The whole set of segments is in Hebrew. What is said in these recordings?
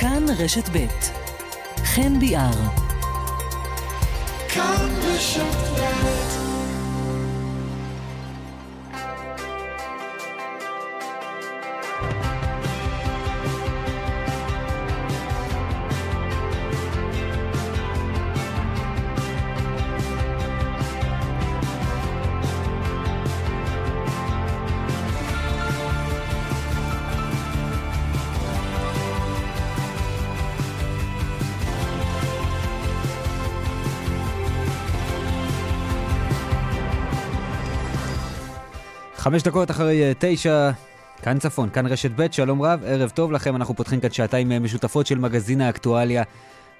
כאן רשת ב' חן ביאר. כאן רשת חמש דקות אחרי אה, תשע, כאן צפון, כאן רשת ב', שלום רב, ערב טוב לכם, אנחנו פותחים כאן שעתיים אה, משותפות של מגזין האקטואליה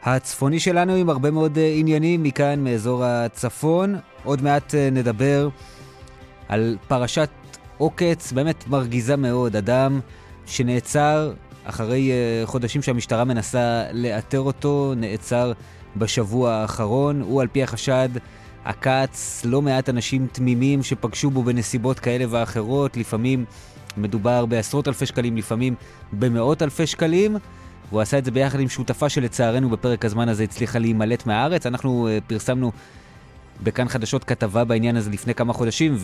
הצפוני שלנו עם הרבה מאוד אה, עניינים מכאן, מאזור הצפון. עוד מעט נדבר על פרשת עוקץ, באמת מרגיזה מאוד, אדם שנעצר אחרי חודשים שהמשטרה מנסה לאתר אותו, נעצר בשבוע האחרון, הוא על פי החשד עקץ לא מעט אנשים תמימים שפגשו בו בנסיבות כאלה ואחרות, לפעמים מדובר בעשרות אלפי שקלים, לפעמים במאות אלפי שקלים. והוא עשה את זה ביחד עם שותפה שלצערנו בפרק הזמן הזה הצליחה להימלט מהארץ. אנחנו uh, פרסמנו בכאן חדשות כתבה בעניין הזה לפני כמה חודשים,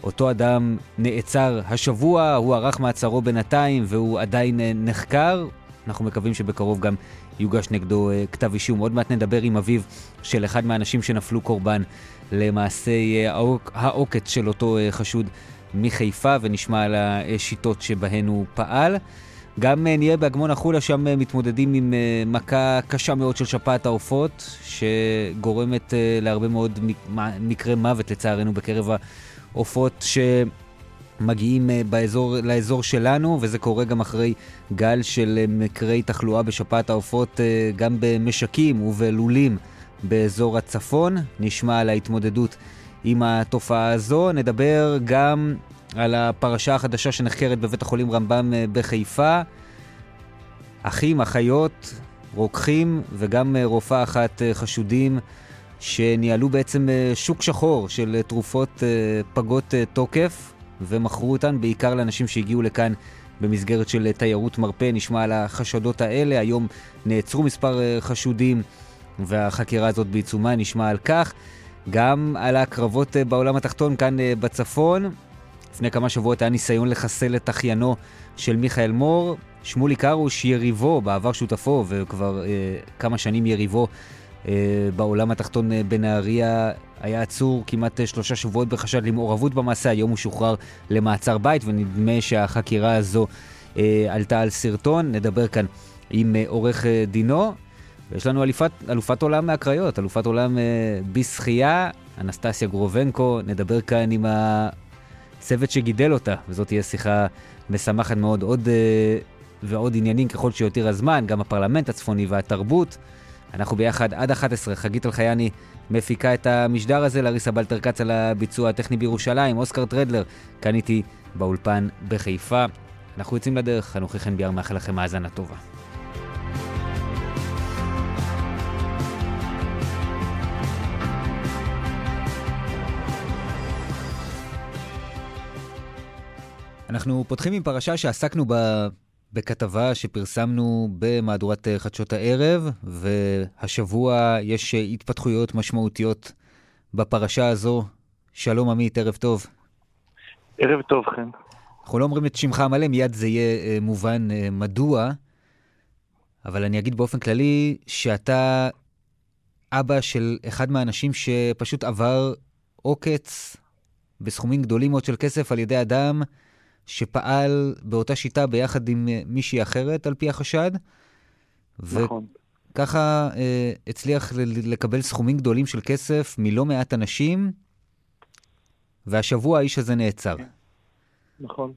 ואותו אדם נעצר השבוע, הוא ערך מעצרו בינתיים והוא עדיין uh, נחקר. אנחנו מקווים שבקרוב גם יוגש נגדו uh, כתב אישום. עוד מעט נדבר עם אביו של אחד מהאנשים שנפלו קורבן למעשי uh, העוקץ של אותו uh, חשוד מחיפה, ונשמע על השיטות שבהן הוא פעל. גם נהיה באגמון החולה, שם מתמודדים עם מכה קשה מאוד של שפעת העופות, שגורמת להרבה מאוד מקרי מוות לצערנו בקרב העופות ש... מגיעים אה, באזור, לאזור שלנו, וזה קורה גם אחרי גל של אה, מקרי תחלואה בשפעת העופות אה, גם במשקים ובלולים באזור הצפון. נשמע על ההתמודדות עם התופעה הזו. נדבר גם על הפרשה החדשה שנחקרת בבית החולים רמב"ם בחיפה. אחים, אחיות, רוקחים וגם רופאה אחת חשודים שניהלו בעצם שוק שחור של תרופות פגות תוקף. ומכרו אותן בעיקר לאנשים שהגיעו לכאן במסגרת של תיירות מרפא. נשמע על החשדות האלה. היום נעצרו מספר אה, חשודים והחקירה הזאת בעיצומה, נשמע על כך. גם על הקרבות אה, בעולם התחתון כאן אה, בצפון. לפני כמה שבועות היה ניסיון לחסל את אחיינו של מיכאל מור. שמולי קרוש, יריבו, בעבר שותפו, וכבר אה, כמה שנים יריבו בעולם התחתון אה, בנהריה, היה עצור כמעט אה, שלושה שבועות בחשד למעורבות במעשה, היום הוא שוחרר למעצר בית, ונדמה שהחקירה הזו אה, עלתה על סרטון. נדבר כאן עם אה, עורך אה, דינו. ויש לנו אלופת, אלופת עולם מהקריות, אלופת עולם אה, בשחייה, אנסטסיה גרובנקו. נדבר כאן עם הצוות שגידל אותה, וזאת תהיה שיחה משמחת מאוד. עוד אה, ועוד עניינים ככל שיותיר הזמן, גם הפרלמנט הצפוני והתרבות. אנחנו ביחד עד 11, חגית אלחייני מפיקה את המשדר הזה, לאריסה בלטרקץ על הביצוע הטכני בירושלים, אוסקר טרדלר כאן איתי באולפן בחיפה. אנחנו יוצאים לדרך, אנוכי חן ביאר מאחל לכם האזנה טובה. אנחנו פותחים עם פרשה שעסקנו בה בכתבה שפרסמנו במהדורת אה, חדשות הערב, והשבוע יש אה, התפתחויות משמעותיות בפרשה הזו. שלום עמית, ערב טוב. ערב טוב, חן. אנחנו לא אומרים את שמך המלא, מיד זה יהיה אה, מובן מדוע, אבל אני אגיד באופן כללי שאתה אבא של אחד מהאנשים שפשוט עבר עוקץ בסכומים גדולים מאוד של כסף על ידי אדם שפעל באותה שיטה ביחד עם אה, מישהי אחרת, על פי החשד. נכון. וככה אה, הצליח לקבל סכומים גדולים של כסף מלא מעט אנשים, והשבוע האיש הזה נעצר. נכון.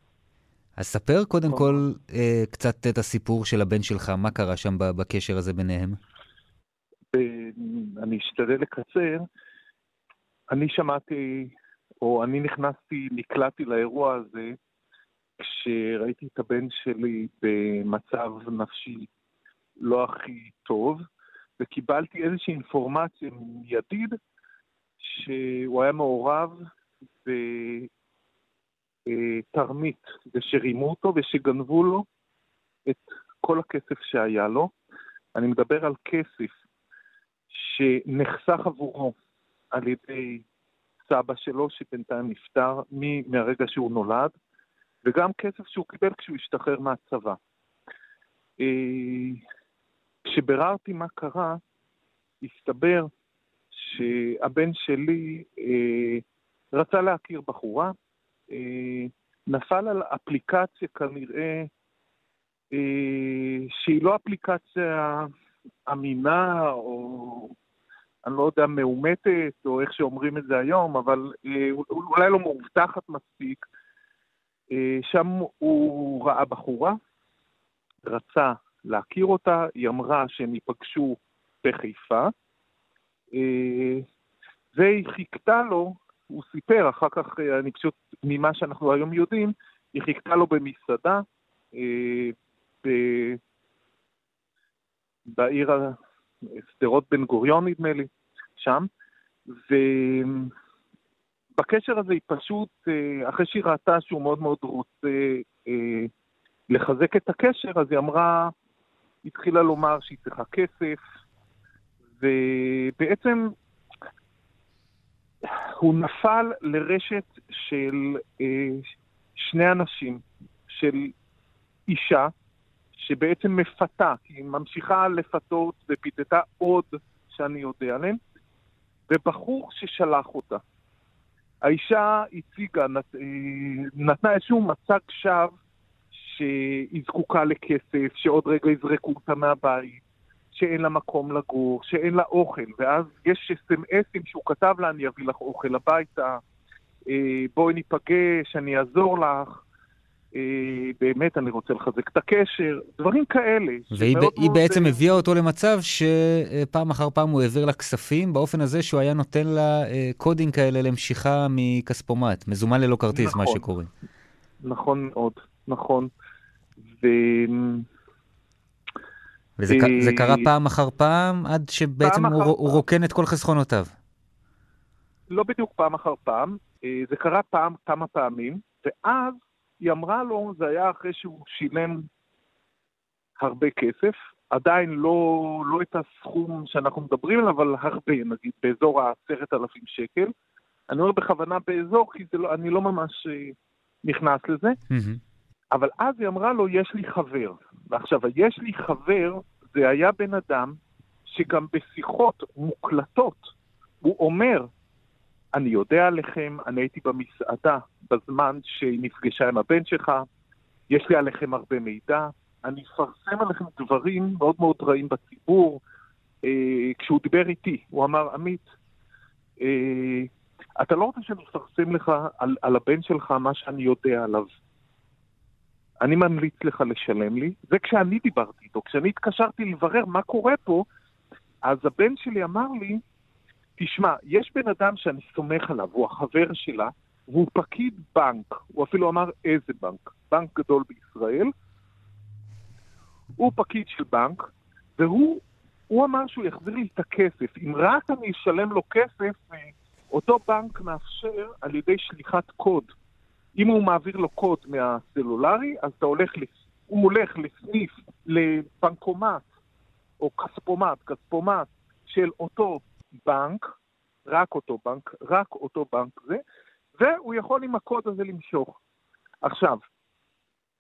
אז ספר קודם נכון. כל אה, קצת את הסיפור של הבן שלך, מה קרה שם בקשר הזה ביניהם? אני אשתדל לקצר. אני שמעתי, או אני נכנסתי, נקלעתי לאירוע הזה כשראיתי את הבן שלי במצב נפשי לא הכי טוב, וקיבלתי איזושהי אינפורמציה מידיד שהוא היה מעורב בתרמית, ושרימו אותו ושגנבו לו את כל הכסף שהיה לו. אני מדבר על כסף שנחסך עבורו על ידי סבא שלו, שבינתיים נפטר מהרגע שהוא נולד, וגם כסף שהוא קיבל כשהוא השתחרר מהצבא. אה, כשביררתי מה קרה, הסתבר שהבן שלי אה, רצה להכיר בחורה, אה, נפל על אפליקציה כנראה שהיא לא אפליקציה אמינה או אני לא יודע, מאומתת, או איך שאומרים את זה היום, אבל אולי לא מאובטחת מספיק. שם הוא ראה בחורה, רצה להכיר אותה, היא אמרה שהם ייפגשו בחיפה, אה, והיא חיכתה לו, הוא סיפר, אחר כך, אה, אני פשוט, ממה שאנחנו היום יודעים, היא חיכתה לו במסעדה, אה, ב... בעיר שדרות בן גוריון נדמה לי, שם, ובקשר הזה היא פשוט, אחרי שהיא ראתה שהוא מאוד מאוד רוצה לחזק את הקשר, אז היא אמרה, התחילה לומר שהיא צריכה כסף, ובעצם הוא נפל לרשת של אה, שני אנשים, של אישה, שבעצם מפתה, כי היא ממשיכה לפתות ופיתתה עוד שאני יודע עליהם, ובחור ששלח אותה. האישה הציגה, נת, אה, נתנה איזשהו מצג שווא שהיא זקוקה לכסף, שעוד רגע יזרקו אותה מהבית, שאין לה מקום לגור, שאין לה אוכל, ואז יש אס.אם.אסים שהוא כתב לה, אני אביא לך אוכל הביתה, אה, בואי ניפגש, אני אעזור לך. אה, באמת, אני רוצה לחזק את הקשר, דברים כאלה. והיא מאוד בעצם זה... הביאה אותו למצב שפעם אחר פעם הוא העביר לה כספים, באופן הזה שהוא היה נותן לה אה, קודים כאלה למשיכה מכספומט, מזומן ללא כרטיס, נכון, מה שקוראים. נכון מאוד, נכון. ו... וזה אה... קרה פעם אחר פעם, עד שבעצם הוא, הוא רוקן את כל חסכונותיו. לא בדיוק פעם אחר פעם, אה, זה קרה פעם, כמה פעמים, ואז היא אמרה לו, זה היה אחרי שהוא שילם הרבה כסף, עדיין לא, לא את הסכום שאנחנו מדברים עליו, אבל הרבה, נגיד באזור ה-10,000 שקל. אני אומר בכוונה באזור, כי לא, אני לא ממש אה, נכנס לזה. Mm-hmm. אבל אז היא אמרה לו, יש לי חבר. ועכשיו, יש לי חבר, זה היה בן אדם שגם בשיחות מוקלטות, הוא אומר, אני יודע עליכם, אני הייתי במסעדה בזמן שהיא נפגשה עם הבן שלך, יש לי עליכם הרבה מידע, אני אפרסם עליכם דברים מאוד מאוד רעים בציבור. אה, כשהוא דיבר איתי, הוא אמר, עמית, אה, אתה לא רוצה שאני אפרסם לך על, על הבן שלך מה שאני יודע עליו. אני ממליץ לך לשלם לי. זה כשאני דיברתי איתו. כשאני התקשרתי לברר מה קורה פה, אז הבן שלי אמר לי, תשמע, יש בן אדם שאני סומך עליו, הוא החבר שלה, והוא פקיד בנק. הוא אפילו אמר איזה בנק. בנק גדול בישראל. הוא פקיד של בנק, והוא הוא אמר שהוא יחזיר לי את הכסף. אם רק אני אשלם לו כסף, אותו בנק מאפשר על ידי שליחת קוד. אם הוא מעביר לו קוד מהסלולרי, אז אתה הולך, הוא הולך לסניף, לבנקומט, או כספומט, כספומט של אותו בנק, רק אותו בנק, רק אותו בנק זה, והוא יכול עם הקוד הזה למשוך. עכשיו,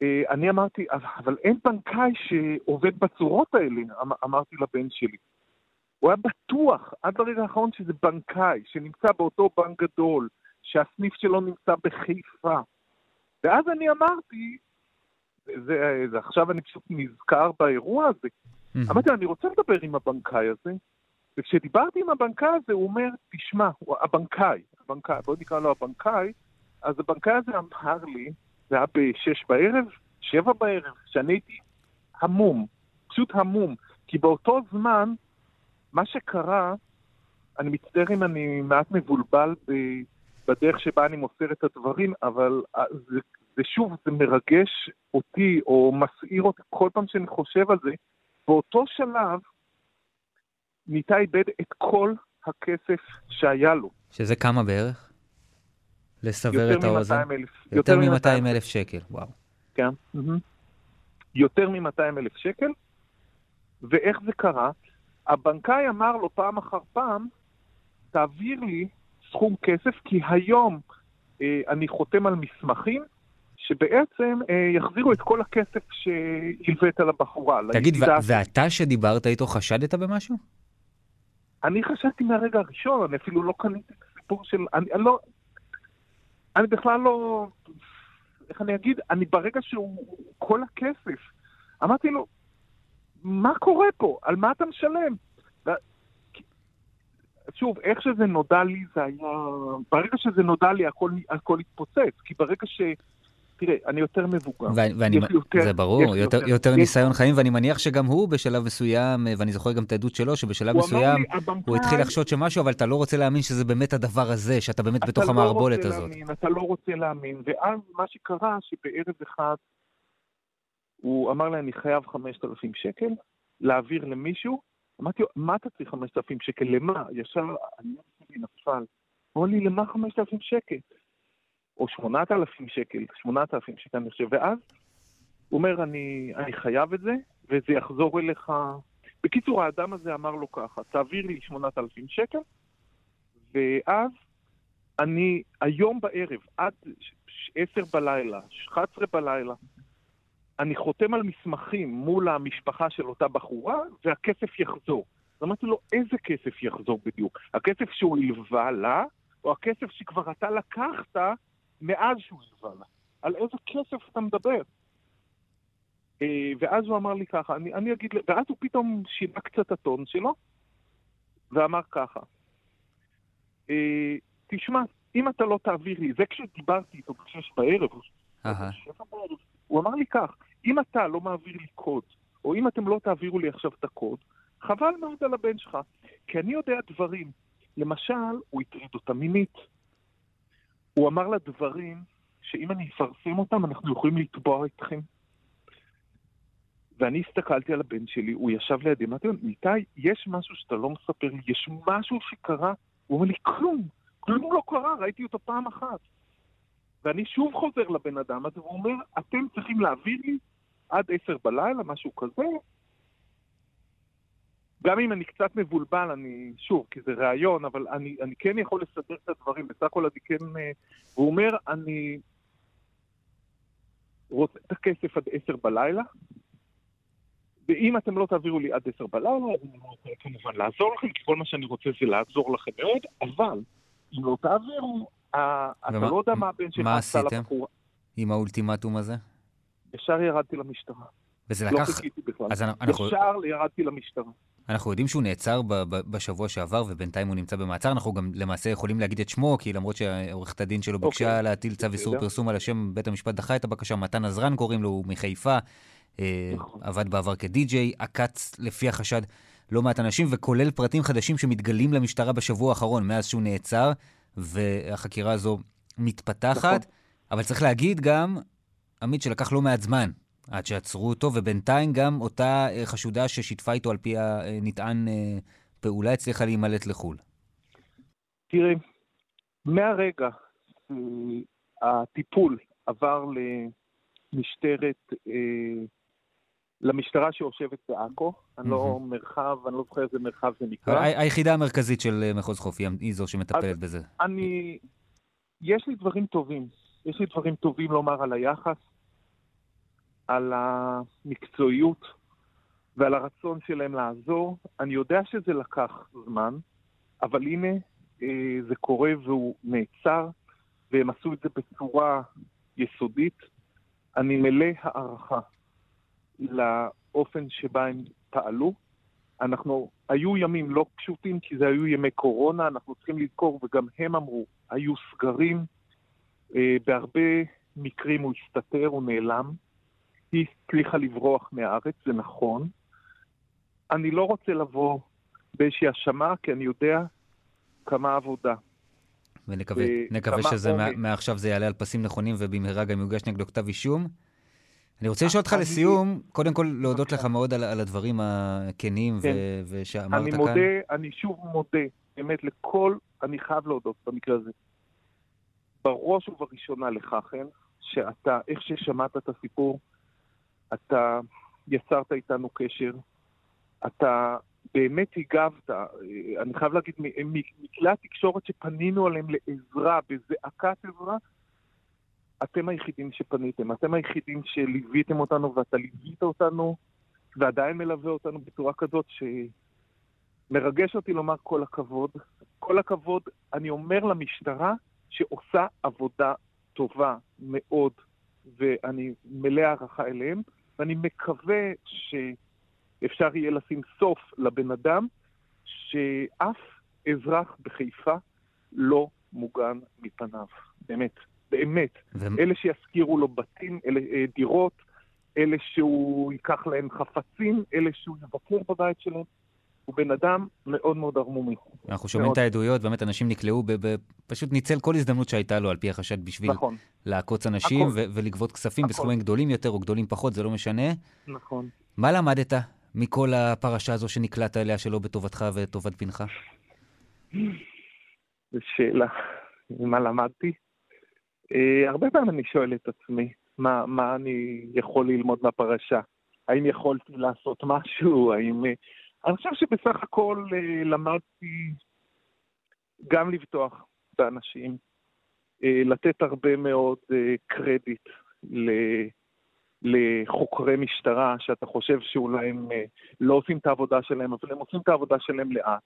אה, אני אמרתי, אבל אין בנקאי שעובד בצורות האלה, אמ-, אמרתי לבן שלי. הוא היה בטוח עד לרגע האחרון שזה בנקאי, שנמצא באותו בנק גדול, שהסניף שלו נמצא בחיפה. ואז אני אמרתי, זה, זה עכשיו אני פשוט נזכר באירוע הזה, mm-hmm. אמרתי, אני רוצה לדבר עם הבנקאי הזה, וכשדיברתי עם הבנקאי הזה, הוא אומר, תשמע, הבנקאי, הבנקאי, בואו נקרא לו הבנקאי, אז הבנקאי הזה אמר לי, זה היה בשש בערב, שבע בערב, שאני הייתי המום, פשוט המום, כי באותו זמן, מה שקרה, אני מצטער אם אני מעט מבולבל. בדרך שבה אני מוסר את הדברים, אבל אה, זה, זה שוב, זה מרגש אותי או מסעיר אותי כל פעם שאני חושב על זה. באותו שלב, ניתאי איבד את כל הכסף שהיה לו. שזה כמה בערך? לסבר את האוזן? יותר מ-200 אלף שקל, וואו. כן. יותר מ-200 אלף שקל, ואיך זה קרה? הבנקאי אמר לו פעם אחר פעם, תעביר לי סכום כסף, כי היום אה, אני חותם על מסמכים שבעצם אה, יחזירו את כל הכסף שהלווית לבחורה. תגיד, ו- ואתה שדיברת איתו חשדת במשהו? אני חשבתי מהרגע הראשון, אני אפילו לא קניתי את הסיפור של... אני, אני לא... אני בכלל לא... איך אני אגיד? אני ברגע שהוא... כל הכסף. אמרתי לו, מה קורה פה? על מה אתה משלם? שוב, איך שזה נודע לי זה היה... ברגע שזה נודע לי הכל, הכל התפוצץ, כי ברגע ש... תראה, אני יותר מבוגר. ואני, יותר, זה ברור, יותר, יותר, יותר ניסיון חיים, ואני מניח שגם הוא בשלב מסוים, ואני זוכר גם את העדות שלו, שבשלב מסוים לי, הבנקאי, הוא התחיל לחשוד שמשהו, אבל אתה לא רוצה להאמין שזה באמת הדבר הזה, שאתה באמת בתוך לא המערבולת הזאת. להאמין, אתה לא רוצה להאמין, ואז מה שקרה, שבערב אחד הוא אמר לי, אני חייב 5,000 שקל להעביר למישהו, אמרתי לו, מה אתה צריך 5,000 שקל? למה? ישר, אני לא נפל. אמר לי, למה 5,000 שקל? או 8,000 שקל, 8,000 שקל אני חושב, ואז הוא אומר, אני, אני חייב את זה, וזה יחזור אליך. בקיצור, האדם הזה אמר לו ככה, תעביר לי 8,000 שקל, ואז אני היום בערב, עד 10 בלילה, 11 בלילה, אני חותם על מסמכים מול המשפחה של אותה בחורה, והכסף יחזור. אז אמרתי לו, איזה כסף יחזור בדיוק? הכסף שהוא הלווה לה, או הכסף שכבר אתה לקחת מאז שהוא לה? על איזה כסף אתה מדבר? אה, ואז הוא אמר לי ככה, אני, אני אגיד, ואז הוא פתאום שינה קצת הטון שלו, ואמר ככה, אה, תשמע, אם אתה לא תעביר לי, זה כשדיברתי איתו בשש בערב, הוא אמר לי כך, אם אתה לא מעביר לי קוד, או אם אתם לא תעבירו לי עכשיו את הקוד, חבל מאוד על הבן שלך. כי אני יודע דברים. למשל, הוא הטריד אותה מינית. הוא אמר לה דברים שאם אני אפרסם אותם, אנחנו יכולים לתבוע אתכם. ואני הסתכלתי על הבן שלי, הוא ישב לידי, אמרתי לו, ניתאי, יש משהו שאתה לא מספר לי, יש משהו שקרה? הוא אומר לי, כלום, כלום לא קרה, ראיתי אותו פעם אחת. ואני שוב חוזר לבן אדם הזה, והוא אומר, אתם צריכים להעביר לי עד עשר בלילה, משהו כזה. גם אם אני קצת מבולבל, אני, שוב, כי זה ראיון, אבל אני, אני כן יכול לסדר את הדברים, בסך הכל אני כן... אה, והוא אומר, אני רוצה את הכסף עד עשר בלילה, ואם אתם לא תעבירו לי עד עשר בלילה, אני רוצה כמובן לעזור לכם, כי כל מה שאני רוצה זה לעזור לכם מאוד, אבל אם לא תעבירו, אתה לא יודע מה הבן שלך עשה לבחורה. מה עשיתם עם האולטימטום הזה? ישר ירדתי למשטרה. וזה לא לקח... לא חיכיתי בכלל. אז אנחנו... ישר ירדתי למשטרה. אנחנו יודעים שהוא נעצר ב- ב- בשבוע שעבר, ובינתיים הוא נמצא במעצר. אנחנו גם למעשה יכולים להגיד את שמו, כי למרות שעורכת הדין שלו ביקשה okay. אוקיי. להטיל צו איסור פרסום על השם, בית המשפט דחה את הבקשה. מתן עזרן קוראים לו, הוא מחיפה, אה, נכון. עבד בעבר כדי-ג'יי, עקץ לפי החשד לא מעט אנשים, וכולל פרטים חדשים שמתגלים למשטרה בשבוע האחרון, מאז שהוא נעצר, והחקירה הזו מתפתחת. נכון. אבל צריך להגיד גם, עמית, שלקח לא מעט זמן עד שעצרו אותו, ובינתיים גם אותה אה, חשודה ששיתפה איתו על פי הנטען אה, פעולה הצליחה להימלט לחו"ל. תראה, מהרגע הטיפול עבר למשטרת, אה, למשטרה שיושבת בעכו, אני לא מרחב, אני לא זוכר איזה מרחב זה נקרא. היחידה המרכזית של מחוז חוף היא זו שמטפלת בזה. אני, יש לי דברים טובים. יש לי דברים טובים לומר על היחס, על המקצועיות ועל הרצון שלהם לעזור. אני יודע שזה לקח זמן, אבל הנה אה, זה קורה והוא נעצר, והם עשו את זה בצורה יסודית. אני מלא הערכה לאופן שבה הם פעלו. אנחנו, היו ימים לא פשוטים כי זה היו ימי קורונה, אנחנו צריכים לזכור, וגם הם אמרו, היו סגרים, אה, בהרבה מקרים הוא הסתתר, הוא נעלם. היא הצליחה לברוח מהארץ, זה נכון. אני לא רוצה לבוא באיזושהי האשמה, כי אני יודע כמה עבודה. ונקווה נקווה שזה מעכשיו זה יעלה על פסים נכונים ובמהרה גם יוגש נגדו כתב אישום. אני רוצה לשאול אותך אני... לסיום, קודם כל להודות לך מאוד על, על הדברים הכנים כן. ו- ושאמרת אני כאן. מודה, אני שוב מודה, באמת לכל, אני חייב להודות במקרה הזה, בראש ובראשונה לך, כן, שאתה, איך ששמעת את הסיפור, אתה יצרת איתנו קשר, אתה באמת הגבת. אני חייב להגיד, מכלי התקשורת שפנינו עליהם לעזרה, בזעקת עזרה, אתם היחידים שפניתם, אתם היחידים שליוויתם אותנו ואתה ליווית אותנו ועדיין מלווה אותנו בצורה כזאת שמרגש אותי לומר כל הכבוד. כל הכבוד, אני אומר למשטרה שעושה עבודה טובה מאוד, ואני מלא הערכה אליהם, ואני מקווה שאפשר יהיה לשים סוף לבן אדם שאף אזרח בחיפה לא מוגן מפניו. באמת, באמת. ו... אלה שישכירו לו בתים, אלה, אה, דירות, אלה שהוא ייקח להם חפצים, אלה שהוא יבקר בבית שלהם. הוא בן אדם מאוד מאוד ערמומי. אנחנו שומעים את העדויות, באמת אנשים נקלעו, פשוט ניצל כל הזדמנות שהייתה לו על פי החשד בשביל נכון. לעקוץ אנשים ו- ולגבות כספים בסכומים גדולים יותר או גדולים פחות, זה לא משנה. נכון. מה למדת מכל הפרשה הזו שנקלעת אליה שלא בטובתך וטובת בנך? זו שאלה, מה למדתי? Uh, הרבה פעמים אני שואל את עצמי, מה, מה אני יכול ללמוד מהפרשה? האם יכולתי לעשות משהו? האם... Uh, אני חושב שבסך הכל uh, למדתי גם לבטוח באנשים, uh, לתת הרבה מאוד uh, קרדיט. לחוקרי משטרה, שאתה חושב שאולי הם לא עושים את העבודה שלהם, אבל הם עושים את העבודה שלהם לאט.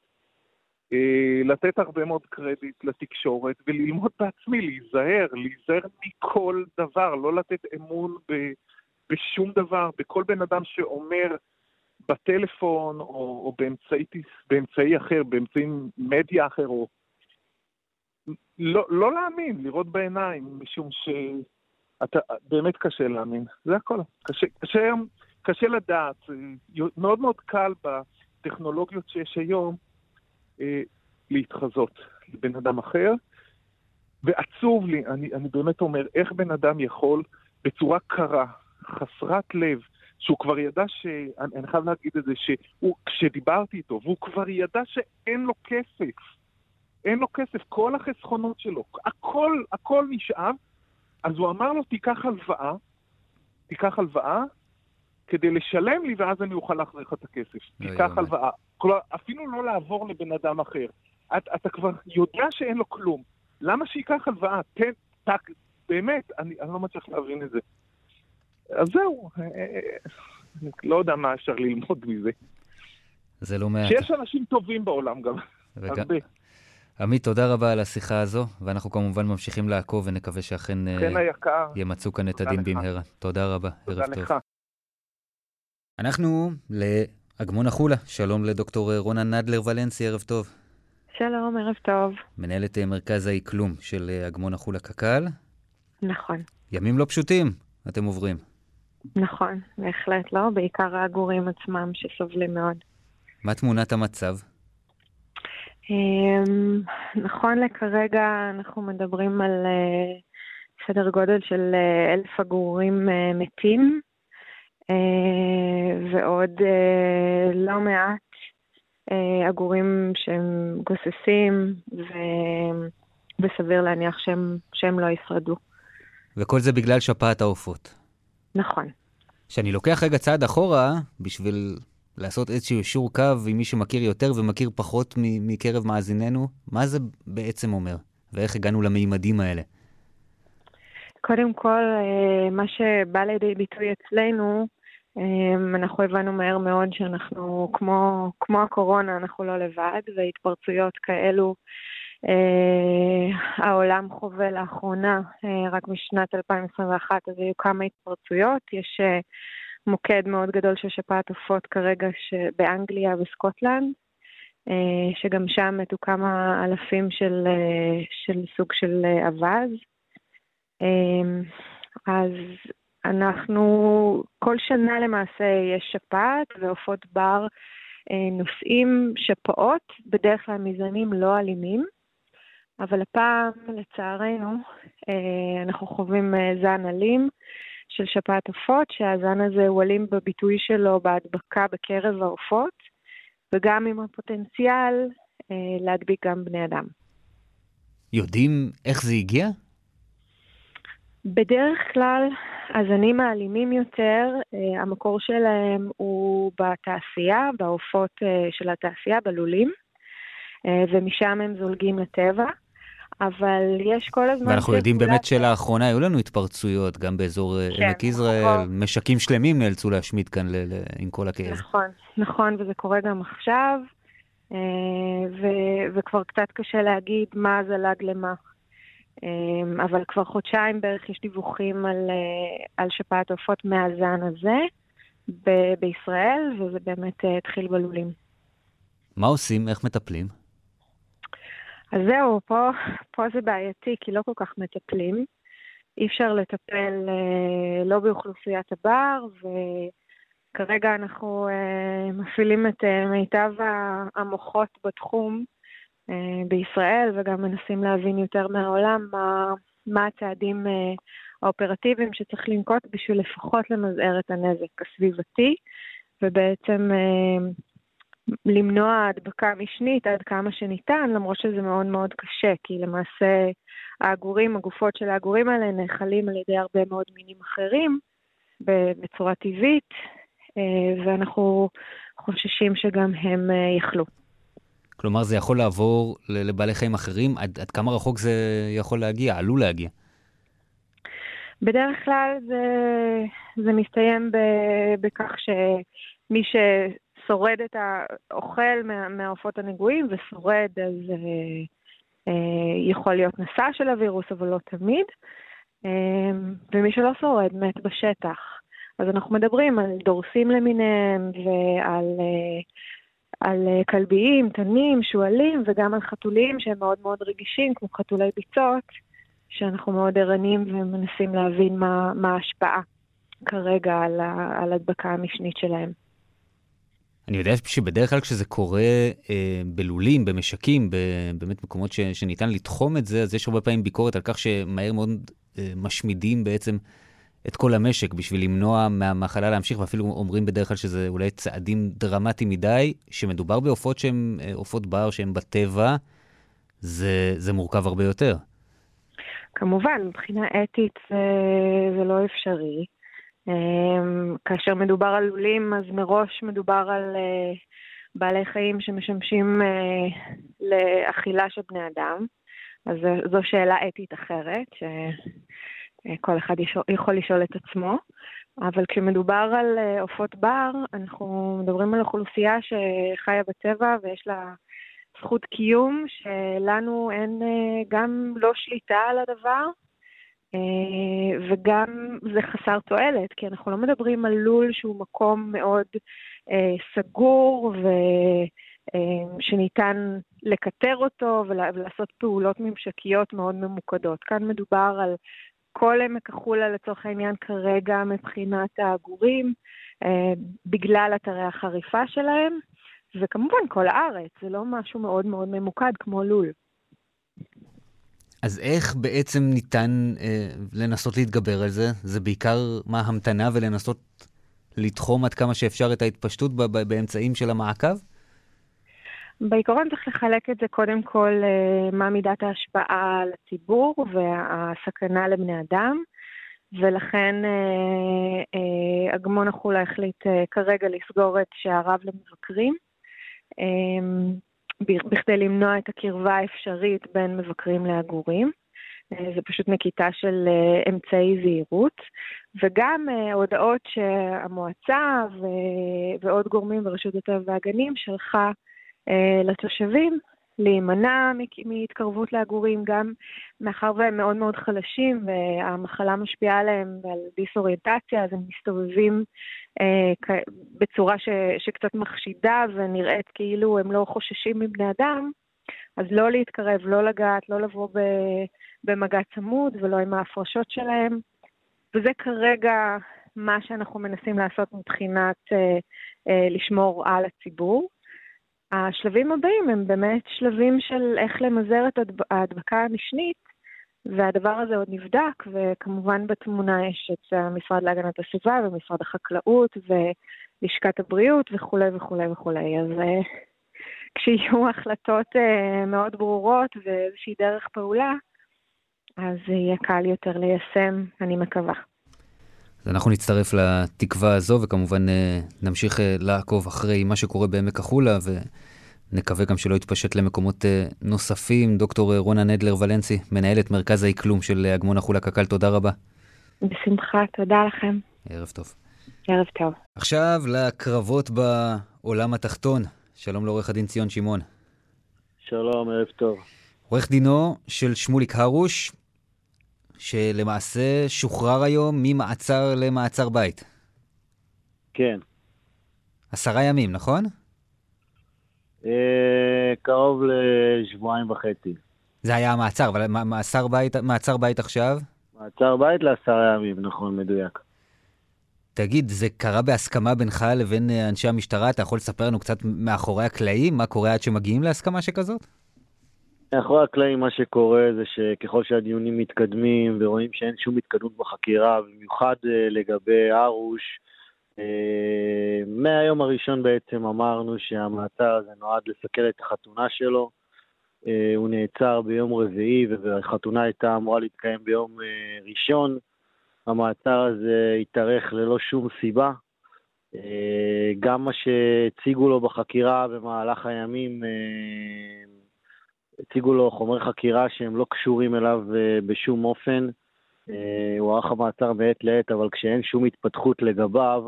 אה, לתת הרבה מאוד קרדיט לתקשורת וללמוד בעצמי, להיזהר, להיזהר מכל דבר, לא לתת אמון ב, בשום דבר, בכל בן אדם שאומר בטלפון או, או באמצעי, באמצעי אחר, באמצעי מדיה אחר, או... לא, לא להאמין, לראות בעיניים, משום שאתה באמת קשה להאמין, זה הכל. קשה, קשה, קשה לדעת, מאוד מאוד קל בטכנולוגיות שיש היום, אה, להתחזות לבן אדם אחר. ועצוב לי, אני, אני באמת אומר, איך בן אדם יכול בצורה קרה, חסרת לב, שהוא כבר ידע ש... אני, אני חייב להגיד את זה, שהוא, כשדיברתי איתו, והוא כבר ידע שאין לו כסף. אין לו כסף, כל החסכונות שלו, הכל, הכל נשאב, אז הוא אמר לו, תיקח הלוואה, תיקח הלוואה, כדי לשלם לי, ואז אני אוכל להחזיר לך את הכסף. תיקח הלוואה. כלומר, אפילו לא לעבור לבן אדם אחר. את, אתה כבר יודע שאין לו כלום. למה שייקח הלוואה? תן, תק, באמת, אני, אני לא מצליח להבין את זה. אז זהו, אה, אה, אה, לא יודע מה אפשר ללמוד מזה. זה לא מעט. שיש אנשים טובים בעולם גם. הרבה. עמית, תודה רבה על השיחה הזו, ואנחנו כמובן ממשיכים לעקוב ונקווה שאכן כן ימצאו כאן את הדין במהרה. תודה רבה, תודה ערב לך. טוב. אנחנו לאגמון החולה, שלום לדוקטור רונן נדלר ולנסי, ערב טוב. שלום, ערב טוב. מנהלת אה, מרכז האקלום של אה, אגמון החולה קק"ל. נכון. ימים לא פשוטים אתם עוברים. נכון, בהחלט לא, בעיקר העגורים עצמם שסובלים מאוד. מה תמונת המצב? אמ, נכון לכרגע אנחנו מדברים על אה, סדר גודל של אלף עגורים מתים, ועוד לא מעט אה, עגורים שהם גוססים. וסביר להניח שהם, שהם לא ישרדו. וכל זה בגלל שפעת העופות. נכון. כשאני לוקח רגע צעד אחורה, בשביל לעשות איזשהו אישור קו עם מי שמכיר יותר ומכיר פחות מקרב מאזיננו, מה זה בעצם אומר? ואיך הגענו למימדים האלה? קודם כל, אה, מה שבא לידי ביטוי אצלנו אמ, אנחנו הבנו מהר מאוד שאנחנו, כמו, כמו הקורונה, אנחנו לא לבד, והתפרצויות כאלו אה, העולם חווה לאחרונה, אה, רק משנת 2021, אז היו כמה התפרצויות. יש אה, מוקד מאוד גדול של שפעת עופות כרגע באנגליה וסקוטלנד, אה, שגם שם מתו כמה אלפים של, אה, של סוג של אה, אווז. אה, אז אנחנו, כל שנה למעשה יש שפעת ועופות בר אה, נושאים שפעות, בדרך כלל מזנים לא אלימים, אבל הפעם, לצערנו, אה, אנחנו חווים אה, זן אלים של שפעת עופות, שהזן הזה הוא אלים בביטוי שלו בהדבקה בקרב העופות, וגם עם הפוטנציאל להדביק גם בני אדם. יודעים איך זה הגיע? בדרך כלל הזנים האלימים יותר, אה, המקור שלהם הוא בתעשייה, בעופות אה, של התעשייה, בלולים, אה, ומשם הם זולגים לטבע. אבל יש כל הזמן... ואנחנו יודעים באמת שלאחרונה היו לנו התפרצויות, גם באזור כן, עמק יזרעאל, נכון. משקים שלמים נאלצו להשמיד כאן ל- ל- עם כל הכאב. נכון, נכון, וזה קורה גם עכשיו, ו- וכבר קצת קשה להגיד מה זלג למה. אמ, אבל כבר חודשיים בערך יש דיווחים על, אה, על שפעת עופות מהזן הזה ב- בישראל, וזה באמת אה, התחיל בלולים. מה עושים? איך מטפלים? אז זהו, פה, פה זה בעייתי, כי לא כל כך מטפלים. אי אפשר לטפל אה, לא באוכלוסיית הבר, וכרגע אנחנו אה, מפעילים את אה, מיטב המוחות בתחום אה, בישראל, וגם מנסים להבין יותר מהעולם מה, מה הצעדים אה, האופרטיביים שצריך לנקוט בשביל לפחות למזער את הנזק הסביבתי, ובעצם אה, למנוע הדבקה משנית עד כמה שניתן, למרות שזה מאוד מאוד קשה, כי למעשה העגורים, הגופות של העגורים האלה נאכלים על ידי הרבה מאוד מינים אחרים בצורה טבעית, ואנחנו חוששים שגם הם יחלו. כלומר, זה יכול לעבור לבעלי חיים אחרים? עד, עד כמה רחוק זה יכול להגיע, עלול להגיע? בדרך כלל זה, זה מסתיים ב, בכך שמי ששורד את האוכל מה, מהעופות הנגועים ושורד, אז אה, אה, יכול להיות נשא של הווירוס, אבל לא תמיד. אה, ומי שלא שורד מת בשטח. אז אנחנו מדברים על דורסים למיניהם ועל אה, על אה, כלביים, תנים, שועלים, וגם על חתולים שהם מאוד מאוד רגישים, כמו חתולי ביצות, שאנחנו מאוד ערניים ומנסים להבין מה, ההשפעה כרגע על, על הדבקה המשנית שלהם. אני יודע שבדרך כלל כשזה קורה אה, בלולים, במשקים, באמת מקומות ש, שניתן לתחום את זה, אז יש הרבה פעמים ביקורת על כך שמהר מאוד אה, משמידים בעצם את כל המשק בשביל למנוע מהמחלה להמשיך, ואפילו אומרים בדרך כלל שזה אולי צעדים דרמטיים מדי, שמדובר בעופות שהן אה, עופות בר שהן בטבע, זה, זה מורכב הרבה יותר. כמובן, מבחינה אתית זה, זה לא אפשרי. אמ, כאשר מדובר על לולים, אז מראש מדובר על אה, בעלי חיים שמשמשים אה, לאכילה של בני אדם. אז זו שאלה אתית אחרת, ש... אה, אחד יכול לשאול את עצמו. אבל כשמדובר על עופות בר, אנחנו מדברים על אוכלוסייה שחיה בטבע ויש לה זכות קיום, שלנו אין גם לא שליטה על הדבר, וגם זה חסר תועלת, כי אנחנו לא מדברים על לול שהוא מקום מאוד סגור ושניתן לקטר אותו ולעשות פעולות ממשקיות מאוד ממוקדות. כאן מדובר על כל עמק החולה לצורך העניין כרגע מבחינת העגורים, אה, בגלל אתרי החריפה שלהם, וכמובן כל הארץ, זה לא משהו מאוד מאוד ממוקד כמו לול. אז איך בעצם ניתן אה, לנסות להתגבר על זה? זה בעיקר מה המתנה ולנסות לתחום עד כמה שאפשר את ההתפשטות באמצעים של המעקב? בעיקרון צריך לחלק את זה קודם כל אה, מה מידת ההשפעה על הציבור והסכנה לבני אדם, ולכן אגמון אה, אה, החולה החליט כרגע לסגור את שעריו למבקרים, בכדי למנוע את הקרבה האפשרית בין מבקרים לעגורים. זה פשוט נקיטה של אמצעי זהירות, וגם הודעות שהמועצה ועוד גורמים ברשות הטבע והגנים שלחה אה, לתושבים להימנע מהתקרבות לעגורים, גם מאחר והם מאוד מאוד חלשים והמחלה משפיעה עליהם על דיסאוריינטציה, אז הם מסתובבים אה, בצורה ש, שקצת מחשידה ונראית כאילו הם לא חוששים מבני אדם, אז לא להתקרב, לא לגעת, לא לבוא ב, במגע צמוד ולא עם ההפרשות שלהם. וזה כרגע מה שאנחנו מנסים לעשות מבחינת אה, אה, לשמור על הציבור. השלבים הבאים הם באמת שלבים של איך למזער את ההדבקה המשנית, והדבר הזה עוד נבדק, וכמובן בתמונה יש את המשרד להגנת הסביבה ומשרד החקלאות ולשכת הבריאות וכולי וכולי וכולי. אז אה, כשיהיו החלטות אה, מאוד ברורות ואיזושהי דרך פעולה, אז יהיה קל יותר ליישם, אני מקווה. אז אנחנו נצטרף לתקווה הזו, וכמובן אה, נמשיך אה, לעקוב אחרי מה שקורה בעמק החולה, ונקווה גם שלא יתפשט למקומות אה, נוספים. דוקטור רונה נדלר ולנסי, מנהלת מרכז האקלום של אגמון החולה קק"ל, תודה רבה. בשמחה, תודה לכם. ערב טוב. ערב טוב. עכשיו לקרבות בעולם התחתון. שלום לעורך הדין ציון שמעון. שלום, ערב טוב. עורך דינו של שמוליק הרוש, שלמעשה שוחרר היום ממעצר למעצר בית. כן. עשרה ימים, נכון? אה, קרוב לשבועיים וחצי. זה היה המעצר, אבל מעצר בית, מעצר בית עכשיו? מעצר בית לעשרה ימים, נכון, מדויק. תגיד, זה קרה בהסכמה בינך לבין אה, אנשי המשטרה? אתה יכול לספר לנו קצת מאחורי הקלעים? מה קורה עד שמגיעים להסכמה שכזאת? מאחורי הקלעים מה שקורה זה שככל שהדיונים מתקדמים ורואים שאין שום התקדמות בחקירה, במיוחד אה, לגבי ארוש, אה, מהיום הראשון בעצם אמרנו שהמעצר הזה נועד לסכל את החתונה שלו. הוא נעצר ביום רביעי והחתונה הייתה אמורה להתקיים ביום ראשון. המעצר הזה התארך ללא שום סיבה. אה, גם מה שהציגו לו בחקירה במהלך הימים, אה, הציגו לו חומרי חקירה שהם לא קשורים אליו אה, בשום אופן. הוא ערך המעצר מעת לעת, אבל כשאין שום התפתחות לגביו,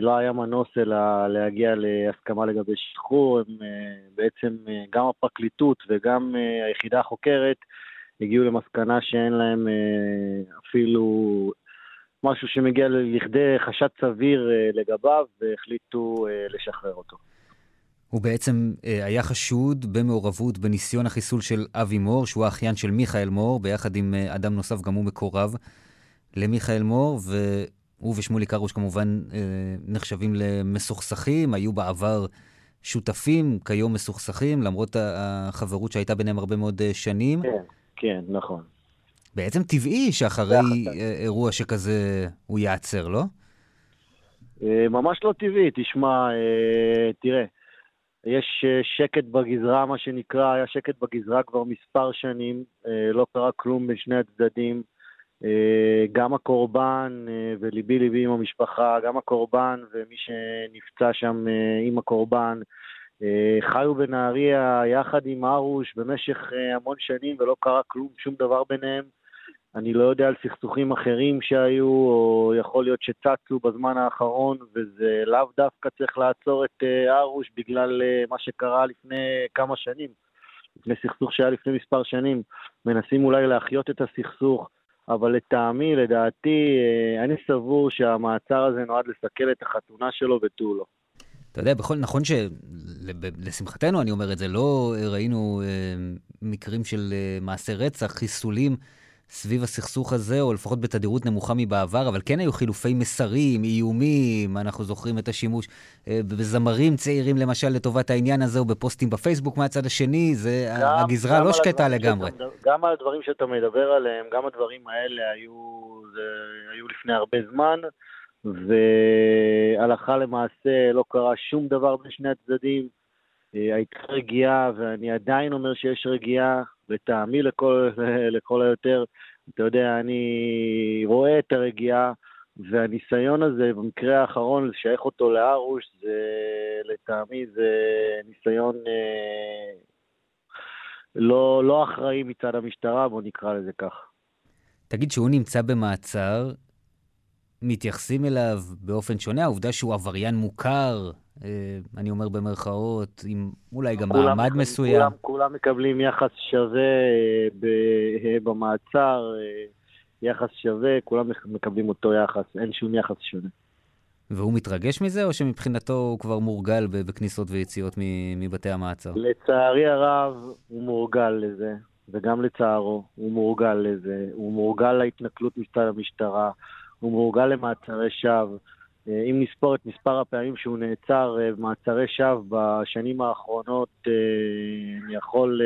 לא היה מנוס אלא להגיע להסכמה לגבי שחרור. בעצם, גם הפרקליטות וגם היחידה החוקרת, הגיעו למסקנה שאין להם אה, אפילו משהו שמגיע לכדי חשד סביר אה, לגביו, והחליטו אה, לשחרר אותו. הוא בעצם היה חשוד במעורבות בניסיון החיסול של אבי מור, שהוא האחיין של מיכאל מור, ביחד עם אדם נוסף, גם הוא מקורב למיכאל מור, והוא ושמולי קרוש כמובן נחשבים למסוכסכים, היו בעבר שותפים, כיום מסוכסכים, למרות החברות שהייתה ביניהם הרבה מאוד שנים. כן. כן, נכון. בעצם טבעי שאחרי אה, אירוע שכזה הוא ייעצר, לא? אה, ממש לא טבעי, תשמע, אה, תראה, יש שקט בגזרה, מה שנקרא, היה שקט בגזרה כבר מספר שנים, לא קרה כלום בשני הצדדים. גם הקורבן, וליבי ליבי עם המשפחה, גם הקורבן ומי שנפצע שם עם הקורבן, אה, חיו בנהריה יחד עם ארוש במשך אה, המון שנים ולא קרה כלום, שום דבר ביניהם. אני לא יודע על סכסוכים אחרים שהיו, או יכול להיות שצצו בזמן האחרון, וזה לאו דווקא צריך לעצור את אה, ארוש בגלל מה שקרה לפני כמה שנים, לפני סכסוך שהיה לפני מספר שנים. מנסים אולי להחיות את הסכסוך, אבל לטעמי, לדעתי, אני סבור שהמעצר הזה נועד לסכל את החתונה שלו ותו לא. אתה יודע, בכל, נכון שלשמחתנו, אני אומר את זה, לא ראינו אה, מקרים של אה, מעשי רצח, חיסולים סביב הסכסוך הזה, או לפחות בתדירות נמוכה מבעבר, אבל כן היו חילופי מסרים, איומים, אנחנו זוכרים את השימוש אה, בזמרים צעירים למשל לטובת העניין הזה, או בפוסטים בפייסבוק מהצד השני, זה גם, הגזרה גם לא שקטה לגמרי. שאתה, גם על הדברים שאתה מדבר עליהם, גם הדברים האלה היו, זה, היו לפני הרבה זמן. והלכה למעשה לא קרה שום דבר בין שני הצדדים. אה, הייתה רגיעה, ואני עדיין אומר שיש רגיעה, לטעמי לכל, לכל היותר. אתה יודע, אני רואה את הרגיעה, והניסיון הזה, במקרה האחרון, לשייך אותו לארוש, זה, לטעמי זה ניסיון אה, לא, לא אחראי מצד המשטרה, בוא נקרא לזה כך. תגיד, שהוא נמצא במעצר, מתייחסים אליו באופן שונה? העובדה שהוא עבריין מוכר, אה, אני אומר במרכאות, עם אולי גם מעמד מקבלים, מסוים. כולם, כולם מקבלים יחס שווה אה, אה, במעצר, יחס שווה, כולם מקבלים אותו יחס, אין שום יחס שונה. והוא מתרגש מזה, או שמבחינתו הוא כבר מורגל בכניסות ויציאות מבתי המעצר? לצערי הרב, הוא מורגל לזה, וגם לצערו, הוא מורגל לזה. הוא מורגל להתנכלות מצד המשטרה. הוא מורגל למעצרי שווא. אה, אם נספור את מספר הפעמים שהוא נעצר אה, במעצרי שווא בשנים האחרונות, אה, אני יכול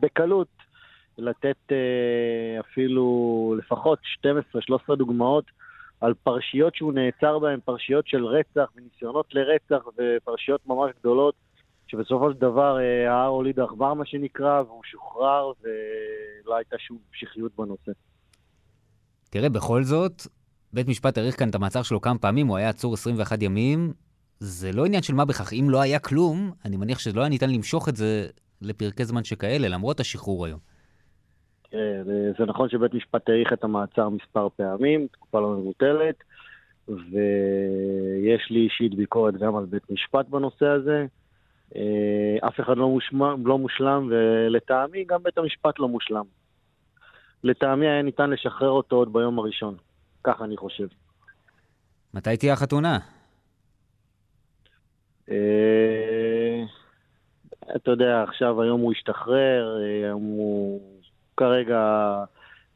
בקלות לתת אפילו לפחות 12-13 דוגמאות על פרשיות שהוא נעצר בהן, פרשיות של רצח וניסיונות לרצח ופרשיות ממש גדולות שבסופו של דבר ההר הוליד עכבר מה שנקרא, והוא שוחרר, ולא הייתה שום המשכיות בנושא. תראה, בכל זאת, בית משפט האריך כאן את המעצר שלו כמה פעמים, הוא היה עצור 21 ימים. זה לא עניין של מה בכך, אם לא היה כלום, אני מניח שלא היה ניתן למשוך את זה לפרקי זמן שכאלה, למרות השחרור היום. כן, זה נכון שבית משפט האריך את המעצר מספר פעמים, תקופה לא מבוטלת, ויש לי אישית ביקורת גם על בית משפט בנושא הזה. אה, אף אחד לא מושלם, לא מושלם, ולטעמי גם בית המשפט לא מושלם. לטעמי היה ניתן לשחרר אותו עוד ביום הראשון. ככה אני חושב. מתי תהיה החתונה? אה, אתה יודע, עכשיו היום הוא השתחרר, היום הוא כרגע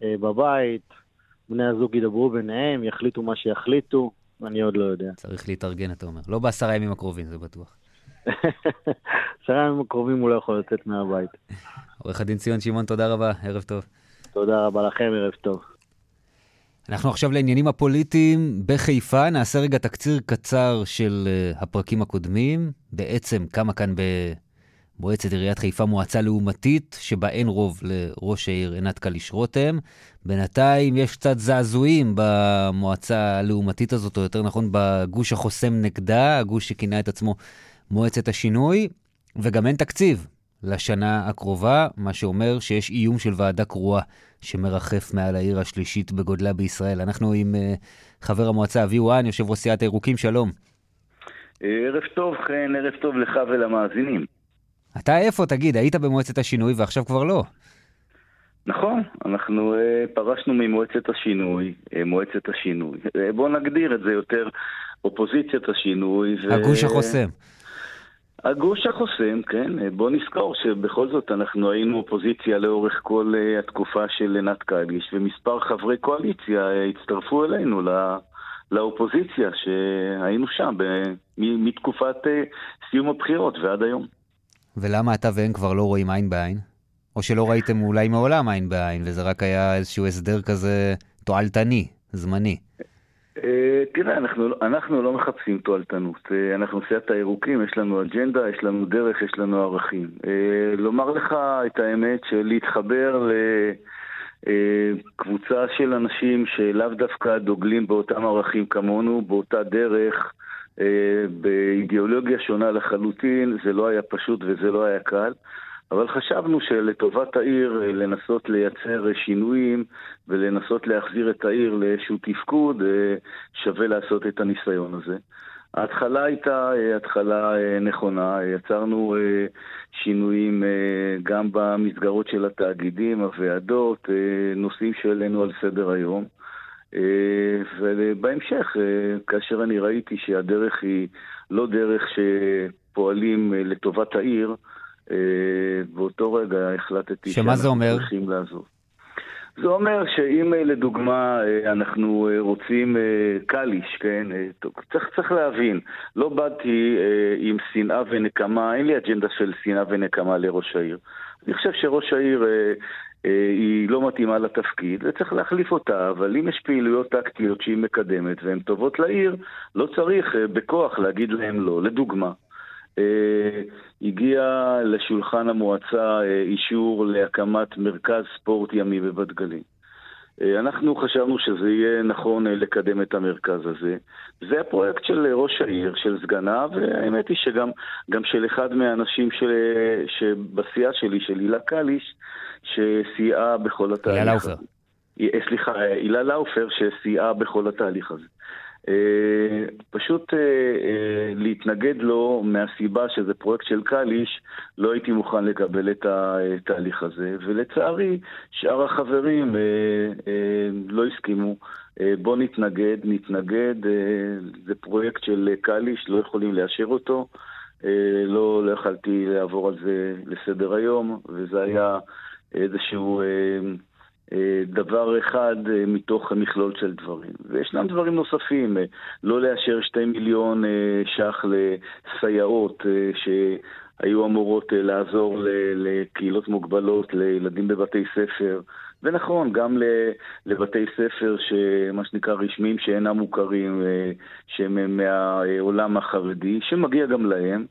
אה, בבית, בני הזוג ידברו ביניהם, יחליטו מה שיחליטו, אני עוד לא יודע. צריך להתארגן, אתה אומר. לא בעשרה ימים הקרובים, זה בטוח. עשרה ימים הקרובים הוא לא יכול לצאת מהבית. עורך הדין ציון שמעון, תודה רבה, ערב טוב. תודה רבה לכם, ערב טוב. אנחנו עכשיו לעניינים הפוליטיים בחיפה. נעשה רגע תקציר קצר של uh, הפרקים הקודמים. בעצם קמה כאן במועצת עיריית חיפה מועצה לעומתית, שבה אין רוב לראש העיר עינת קליש רותם. בינתיים יש קצת זעזועים במועצה הלעומתית הזאת, או יותר נכון בגוש החוסם נגדה, הגוש שכינה את עצמו מועצת השינוי, וגם אין תקציב לשנה הקרובה, מה שאומר שיש איום של ועדה קרואה שמרחף מעל העיר השלישית בגודלה בישראל. אנחנו עם uh, חבר המועצה אבי וואן, יושב ראש סיעת הירוקים, שלום. ערב טוב, חן, ערב טוב לך ולמאזינים. אתה איפה, תגיד, היית במועצת השינוי ועכשיו כבר לא. נכון, אנחנו uh, פרשנו ממועצת השינוי, uh, מועצת השינוי. Uh, בואו נגדיר את זה יותר, אופוזיציית השינוי. ו... הגוש החוסם. הגוש החוסם, כן, בוא נזכור שבכל זאת אנחנו היינו אופוזיציה לאורך כל uh, התקופה של עינת קליש, ומספר חברי קואליציה uh, הצטרפו אלינו לא, לאופוזיציה שהיינו שם ב- מתקופת uh, סיום הבחירות ועד היום. ולמה אתה והם כבר לא רואים עין בעין? או שלא ראיתם אולי מעולם עין בעין, וזה רק היה איזשהו הסדר כזה תועלתני, זמני. אה, תראה, אנחנו, אנחנו לא מחפשים תועלתנות. אה, אנחנו סיעת הירוקים, יש לנו אג'נדה, יש לנו דרך, יש לנו ערכים. אה, לומר לך את האמת שלהתחבר לקבוצה של אנשים שלאו דווקא דוגלים באותם ערכים כמונו, באותה דרך, באידיאולוגיה שונה לחלוטין, זה לא היה פשוט וזה לא היה קל. אבל חשבנו שלטובת העיר אה, לנסות לייצר אה, שינויים ולנסות להחזיר את העיר לאיזשהו תפקוד, אה, שווה לעשות את הניסיון הזה. ההתחלה הייתה התחלה נכונה, יצרנו שינויים גם במסגרות של התאגידים, הוועדות, נושאים שהעלינו על סדר היום. ובהמשך, כאשר אני ראיתי שהדרך היא לא דרך שפועלים לטובת העיר, באותו רגע החלטתי שמה זה אומר? צריכים לעזוב. זה אומר שאם אה, לדוגמה אה, אנחנו רוצים קליש, כן, צריך, צריך להבין, לא באתי עם שנאה ונקמה, אין לי אג'נדה של שנאה ונקמה לראש העיר. אני חושב שראש העיר היא לא מתאימה לתפקיד וצריך להחליף אותה, אבל אם יש פעילויות טקטיות שהיא מקדמת והן טובות לעיר, לא צריך בכוח להגיד להם לא. לדוגמה, אה, הגיע לשולחן המועצה אה, אישור להקמת מרכז ספורט ימי בבת גלים. אה, אנחנו חשבנו שזה יהיה נכון לקדם את המרכז הזה. זה הפרויקט של ראש העיר, של סגנה, והאמת היא שגם של אחד מהאנשים של, שבסיעה שלי, של הילה קליש, שסייעה בכל התהליך הזה. הילה לאופר. סליחה, הילה לאופר שסייעה בכל התהליך הזה. אה, פשוט אה, אה, להתנגד לו מהסיבה שזה פרויקט של קליש, לא הייתי מוכן לקבל את התהליך הזה, ולצערי שאר החברים לא הסכימו. בוא נתנגד, נתנגד, זה פרויקט של קליש, לא יכולים לאשר אותו. לא, לא יכלתי לעבור על זה לסדר היום, וזה היה איזשהו... אה, דבר אחד אה, מתוך מכלול של דברים. וישנם דברים נוספים, אה, לא לאשר שתי מיליון ש"ח לסייעות שהיו אמורות לעזור לקהילות מוגבלות, לילדים בבתי ספר, ונכון, גם לבתי ספר, מה שנקרא רשמיים שאינם מוכרים, שהם מהעולם החרדי, שמגיע גם להם.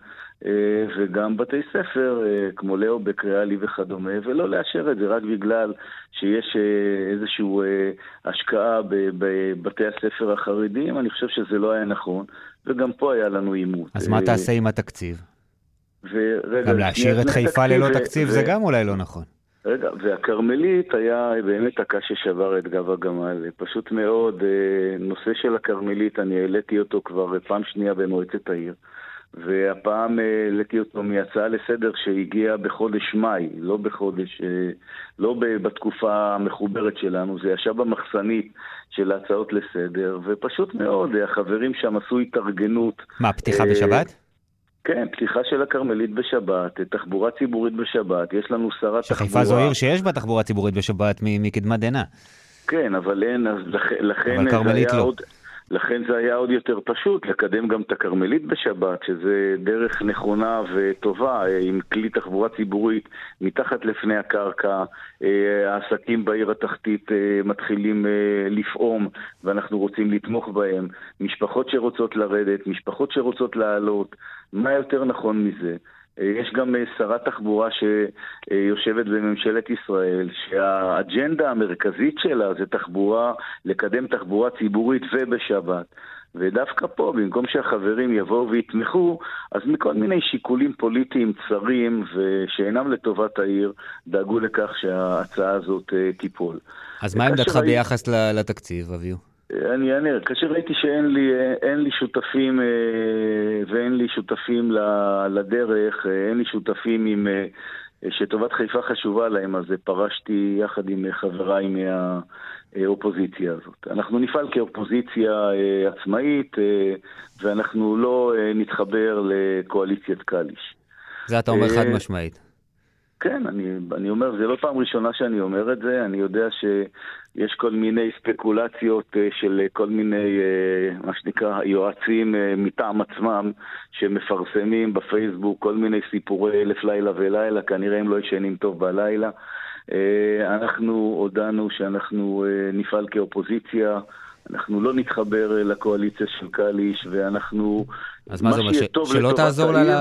אה, וגם בתי ספר אה, כמו לאו בקריאלי וכדומה, ולא לאשר את זה רק בגלל שיש איזושהי השקעה בבתי הספר החרדיים, אני חושב שזה לא היה נכון, וגם פה היה לנו עימות. אז מה תעשה עם התקציב? ורגע, גם להשאיר את חיפה ללא תקציב. זה גם אולי לא נכון. רגע, והכרמלית היה באמת הקש ששבר את גב הגמל. פשוט מאוד, נושא של הכרמלית, אני העליתי אותו כבר פעם שנייה במועצת העיר. והפעם אה, העליתי אותו מהצעה לסדר שהגיעה בחודש מאי, לא בחודש, אה, לא בתקופה המחוברת שלנו, זה ישב במחסנית של ההצעות לסדר, ופשוט מאוד, החברים שם עשו התארגנות. מה, פתיחה בשבת? כן, פתיחה של הכרמלית בשבת, תחבורה ציבורית בשבת, יש לנו שרת תחבורה... שחיפה זו עיר שיש בה תחבורה ציבורית בשבת מקדמת דנא. כן, אבל אין, אז לכן זה היה לא. עוד... לכן זה היה עוד יותר פשוט לקדם גם את הכרמלית בשבת, שזה דרך נכונה וטובה, אה, עם כלי תחבורה ציבורית מתחת לפני הקרקע. אה, העסקים בעיר התחתית אה, מתחילים לפעום ואנחנו רוצים לתמוך בהם. משפחות שרוצות לרדת, משפחות שרוצות לעלות. מה יותר נכון מזה? אה, יש גם אה, שרת תחבורה שיושבת בממשלת ישראל, שהאג'נדה המרכזית שלה זה תחבורה, לקדם תחבורה ציבורית ובשבת. ודווקא פה, במקום שהחברים יבואו ויתמכו, אז מכל מיני שיקולים פוליטיים צרים ושאינם לטובת העיר, דאגו לכך שההצעה הזאת אה, תיפול. אז מה עמדתך ביחס לתקציב, אביו? אני אענה, כאשר ראיתי שאין לי, לי שותפים אה, ואין לי שותפים לדרך, אה, אין לי שותפים עם, אה, שטובת חיפה חשובה להם, אז פרשתי יחד עם חבריי מהאופוזיציה הזאת. אנחנו נפעל כאופוזיציה עצמאית ואנחנו לא נתחבר לקואליציית קליש. זה אתה אומר חד משמעית. כן, אני, אני אומר, זה לא פעם ראשונה שאני אומר את זה, אני יודע שיש כל מיני ספקולציות אה, של כל מיני, אה, מה שנקרא, יועצים אה, מטעם עצמם, שמפרסמים בפייסבוק כל מיני סיפורי אלף לילה ולילה, כנראה הם לא ישנים טוב בלילה. אנחנו הודענו שאנחנו נפעל כאופוזיציה. אנחנו לא נתחבר אה, לקואליציה של קליש, ואנחנו... אז מה, מה זה אומר, ש... שלא תעזור לה... ל...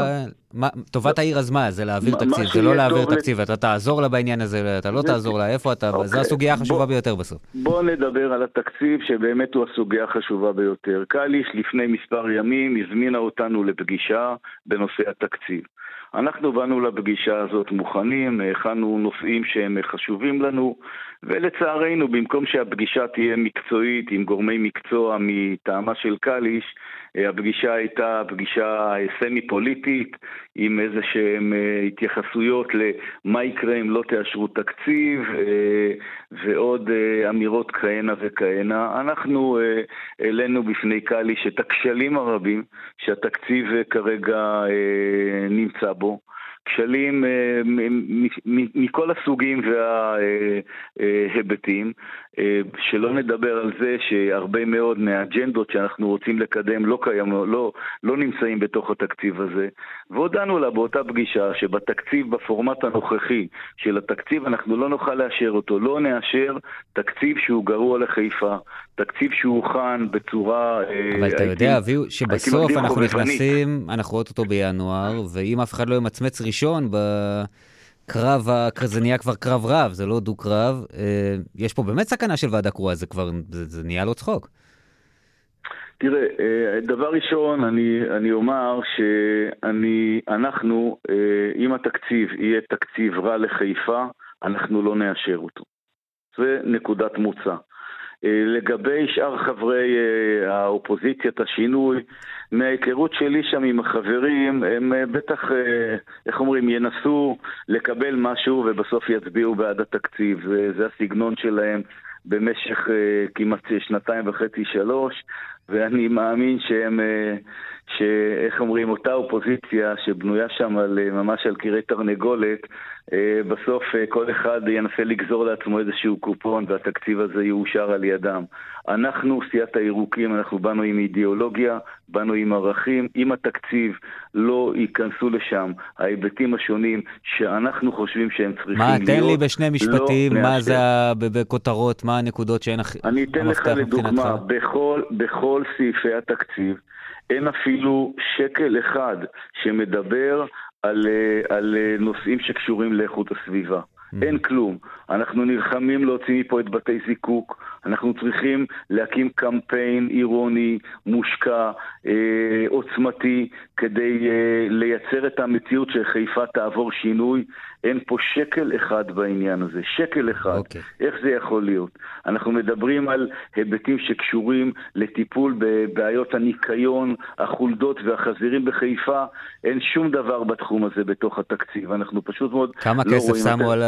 מה, טובת העיר אז מה? זה להעביר תקציב, זה לא להעביר תקציב, אתה תעזור לה בעניין הזה, אתה לא תעזור לה, איפה אתה? אוקיי. זו הסוגיה החשובה ביותר בסוף. בוא נדבר על התקציב, שבאמת הוא הסוגיה החשובה ביותר. קליש לפני מספר ימים הזמינה אותנו לפגישה בנושא התקציב. אנחנו באנו לפגישה הזאת מוכנים, הכנו נושאים שהם חשובים לנו, ולצערנו, במקום שהפגישה תהיה מקצועית עם גורמי מקצוע מטעמה של קליש, הפגישה הייתה פגישה אה, סמי-פוליטית, עם איזה שהן אה, התייחסויות למה יקרה אם לא תאשרו תקציב, ועוד אמירות כהנה וכהנה. אנחנו העלינו בפני קליש את הכשלים הרבים שהתקציב כרגע נמצא בו. כשלים אה, מכל הסוגים וההיבטים, אה, שלא נדבר על זה שהרבה מאוד מהאג'נדות שאנחנו רוצים לקדם לא, קיים, לא, לא נמצאים בתוך התקציב הזה. והודענו לה באותה פגישה שבתקציב, בפורמט הנוכחי של התקציב, אנחנו לא נוכל לאשר אותו. לא נאשר תקציב שהוא גרוע לחיפה, תקציב שהוכן בצורה... אה, אבל אתה יודע, אביהו, שבסוף אנחנו נכנסים, אנחנו רואים אותו בינואר, ואם אף אחד לא ימצמץ ראשון ב... קרב, זה נהיה כבר קרב רב, זה לא דו-קרב. אה, יש פה באמת סכנה של ועדה קרואה, זה כבר, זה, זה נהיה לא צחוק. תראה, אה, דבר ראשון, אני, אני אומר שאנחנו, אם התקציב יהיה תקציב רע לחיפה, אנחנו לא נאשר אותו. זה נקודת מוצא. אה, לגבי שאר חברי אה, האופוזיציית השינוי, מההיכרות שלי שם עם החברים, הם אה, בטח, איך אומרים, ינסו לקבל משהו ובסוף יצביעו בעד התקציב. זה הסגנון שלהם במשך כמעט שנתיים וחצי, שלוש, ואני מאמין שהם... שאיך אומרים, אותה אופוזיציה שבנויה שם על, ממש על קירי תרנגולת, אה, בסוף אה, כל אחד ינסה לגזור לעצמו איזשהו קופון והתקציב הזה יאושר על ידם. אנחנו, סיעת הירוקים, אנחנו באנו עם אידיאולוגיה, באנו עם ערכים. אם התקציב לא ייכנסו לשם ההיבטים השונים שאנחנו חושבים שהם צריכים מה, להיות, מה, תן לי בשני לא משפטים, לא מה זה בכותרות, מה הנקודות שאין הכי... אני אתן לך לדוגמה, בכל, בכל סעיפי התקציב, אין אפילו שקל אחד שמדבר על, אה, על אה, נושאים שקשורים לאיכות הסביבה. Mm. אין כלום. אנחנו נלחמים להוציא מפה את בתי זיקוק, אנחנו צריכים להקים קמפיין עירוני, מושקע, אה, עוצמתי, כדי אה, לייצר את המציאות שחיפה תעבור שינוי. אין פה שקל אחד בעניין הזה, שקל אחד. Okay. אוקיי. איך זה יכול להיות? אנחנו מדברים על היבטים שקשורים לטיפול בבעיות הניקיון, החולדות והחזירים בחיפה. אין שום דבר בתחום הזה בתוך התקציב. אנחנו פשוט מאוד לא רואים... כמה כסף שמו על...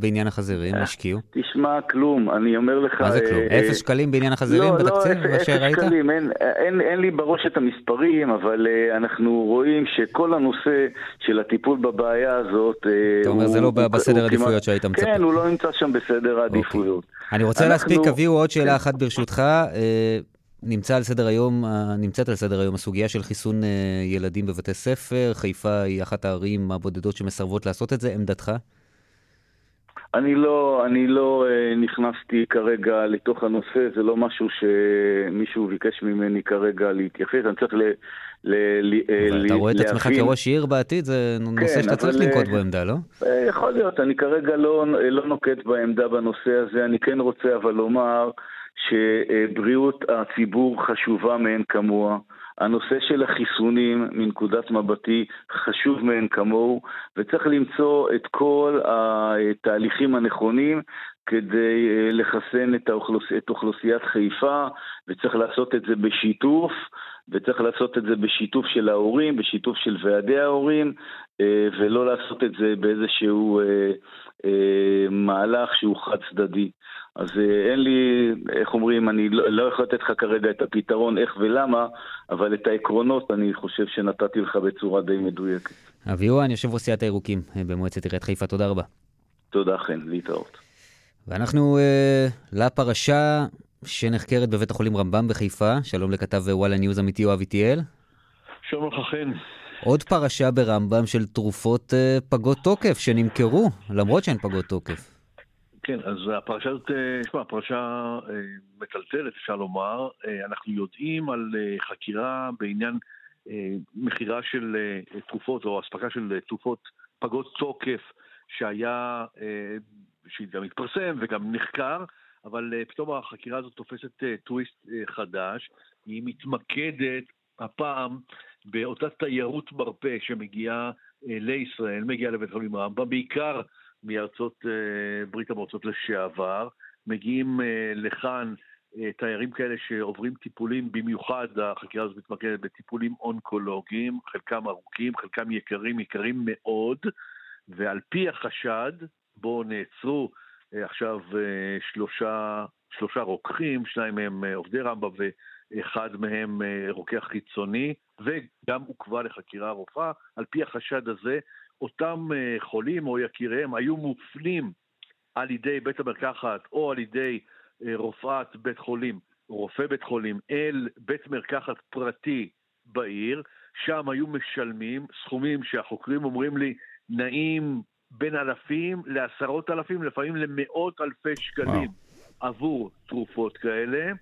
בעניין החזירים, אה, השקיעו? תשמע, כלום. אני אומר לך... מה זה כלום? אה, אפס שקלים בעניין החזירים לא, לא בתקציב? לא, אפס שקלים. אין, אין, אין לי בראש את המספרים, אבל uh, אנחנו רואים שכל הנושא של הטיפול בבעיה הזאת... אתה אומר, זה לא בסדר העדיפויות שהיית מצפה. כן, הוא לא נמצא שם בסדר העדיפויות. אוקיי. אני רוצה להספיק, אביהו, עוד שאלה כן. אחת ברשותך. נמצא על סדר היום, נמצאת על סדר היום הסוגיה של חיסון ילדים בבתי ספר. חיפה היא אחת הערים הבודדות שמסרבות לעשות את זה. עמדתך? אני לא, אני לא אה, נכנסתי כרגע לתוך הנושא, זה לא משהו שמישהו ביקש ממני כרגע להתייחס, אני צריך ל... ל, ל אבל ל אתה רואה את עצמך כראש עיר בעתיד? זה נושא כן, שאתה צריך לנקוט אה, בו עמדה, לא? אה, יכול להיות, אני כרגע לא, לא נוקט בעמדה בנושא הזה, אני כן רוצה אבל לומר שבריאות הציבור חשובה מאין כמוה. הנושא של החיסונים מנקודת מבטי חשוב מאין כמוהו, וצריך למצוא את כל התהליכים הנכונים כדי אה, לחסן את, האוכלוס... את אוכלוסיית חיפה, וצריך לעשות את זה בשיתוף, וצריך לעשות את זה בשיתוף של ההורים, בשיתוף של ועדי ההורים, אה, ולא לעשות את זה באיזשהו אה, מהלך שהוא חד צדדי. אז אה, אין לי, איך אומרים, אני לא, לא יכול לתת לך כרגע את הפתרון איך ולמה, אבל את העקרונות אני חושב שנתתי לך בצורה די מדויקת. אביהו, יושב ראש סיעת הירוקים אה, במועצת עיריית חיפה, תודה רבה. תודה, חן, להתראות. ואנחנו אה, לפרשה שנחקרת בבית החולים רמב"ם בחיפה. שלום לכתב וואלה ניוז אמיתי יואב איטיאל. שלום לך חן. עוד פרשה ברמב"ם של תרופות אה, פגות תוקף שנמכרו, למרות שהן פגות תוקף. כן, אז הפרשה הזאת, אה, שמע, פרשה אה, מטלטלת, אפשר לומר. אנחנו יודעים על חקירה בעניין מכירה של תרופות או אספקה של תרופות פגות תוקף שהיה, שגם התפרסם וגם נחקר, אבל פתאום החקירה הזאת תופסת טוויסט חדש. היא מתמקדת הפעם באותה תיירות מרפא שמגיעה לישראל, מגיעה לבית חולים רמב"ם, בעיקר מארצות אה, ברית המועצות לשעבר, מגיעים אה, לכאן אה, תיירים כאלה שעוברים טיפולים, במיוחד החקירה הזאת מתמקדת בטיפולים אונקולוגיים, חלקם ארוכים, חלקם יקרים, יקרים מאוד, ועל פי החשד, בו נעצרו עכשיו שלושה, שלושה רוקחים, שניים מהם עובדי רמב"ם ואחד מהם רוקח חיצוני, וגם עוכבה לחקירה רופאה. על פי החשד הזה, אותם אה, חולים או יקיריהם היו מופנים על ידי בית המרקחת או על ידי אה, רופאת בית חולים, רופא בית חולים, אל בית מרקחת פרטי בעיר, שם היו משלמים סכומים שהחוקרים אומרים לי נעים בין אלפים לעשרות אלפים, לפעמים למאות אלפי שקלים וואו. עבור תרופות כאלה,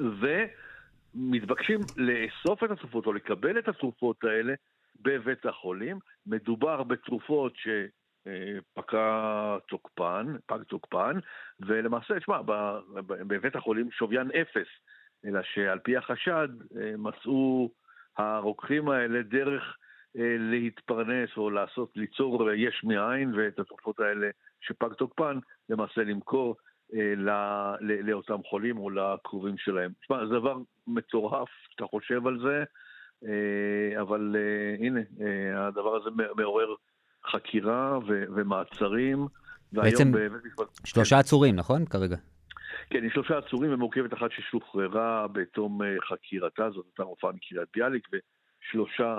ומתבקשים לאסוף את התרופות או לקבל את התרופות האלה בבית החולים. מדובר בתרופות שפקע תוקפן, פג תוקפן, ולמעשה, תשמע, בבית החולים שוויין אפס, אלא שעל פי החשד אה, מצאו הרוקחים האלה דרך להתפרנס או לעשות, ליצור יש מאין, ואת התרופות האלה שפג תוקפן, למעשה למכור אה, לאותם חולים או לקרובים שלהם. תשמע, זה דבר מטורף, אתה חושב על זה, אה, אבל אה, הנה, אה, הדבר הזה מעורר חקירה ומעצרים. בעצם שלושה כן. עצורים, נכון? כרגע. כן, יש שלושה עצורים ומורכבת אחת ששוחררה בתום חקירתה, זאת אותה רופאה מקריית ביאליק, ושלושה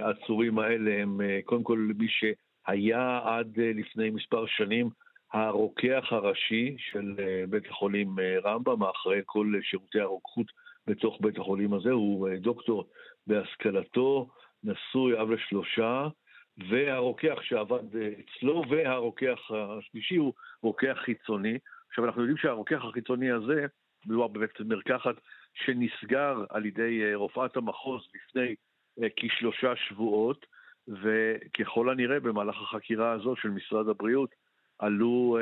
העצורים האלה הם קודם כל מי שהיה עד לפני מספר שנים הרוקח הראשי של בית החולים רמב"ם, אחראי כל שירותי הרוקחות בתוך בית החולים הזה, הוא דוקטור בהשכלתו, נשוי, אב לשלושה, והרוקח שעבד אצלו, והרוקח השלישי הוא רוקח חיצוני. עכשיו, אנחנו יודעים שהרוקח החיצוני הזה, מדובר בבית מרקחת שנסגר על ידי רופאת המחוז לפני כשלושה שבועות, וככל הנראה במהלך החקירה הזו של משרד הבריאות עלו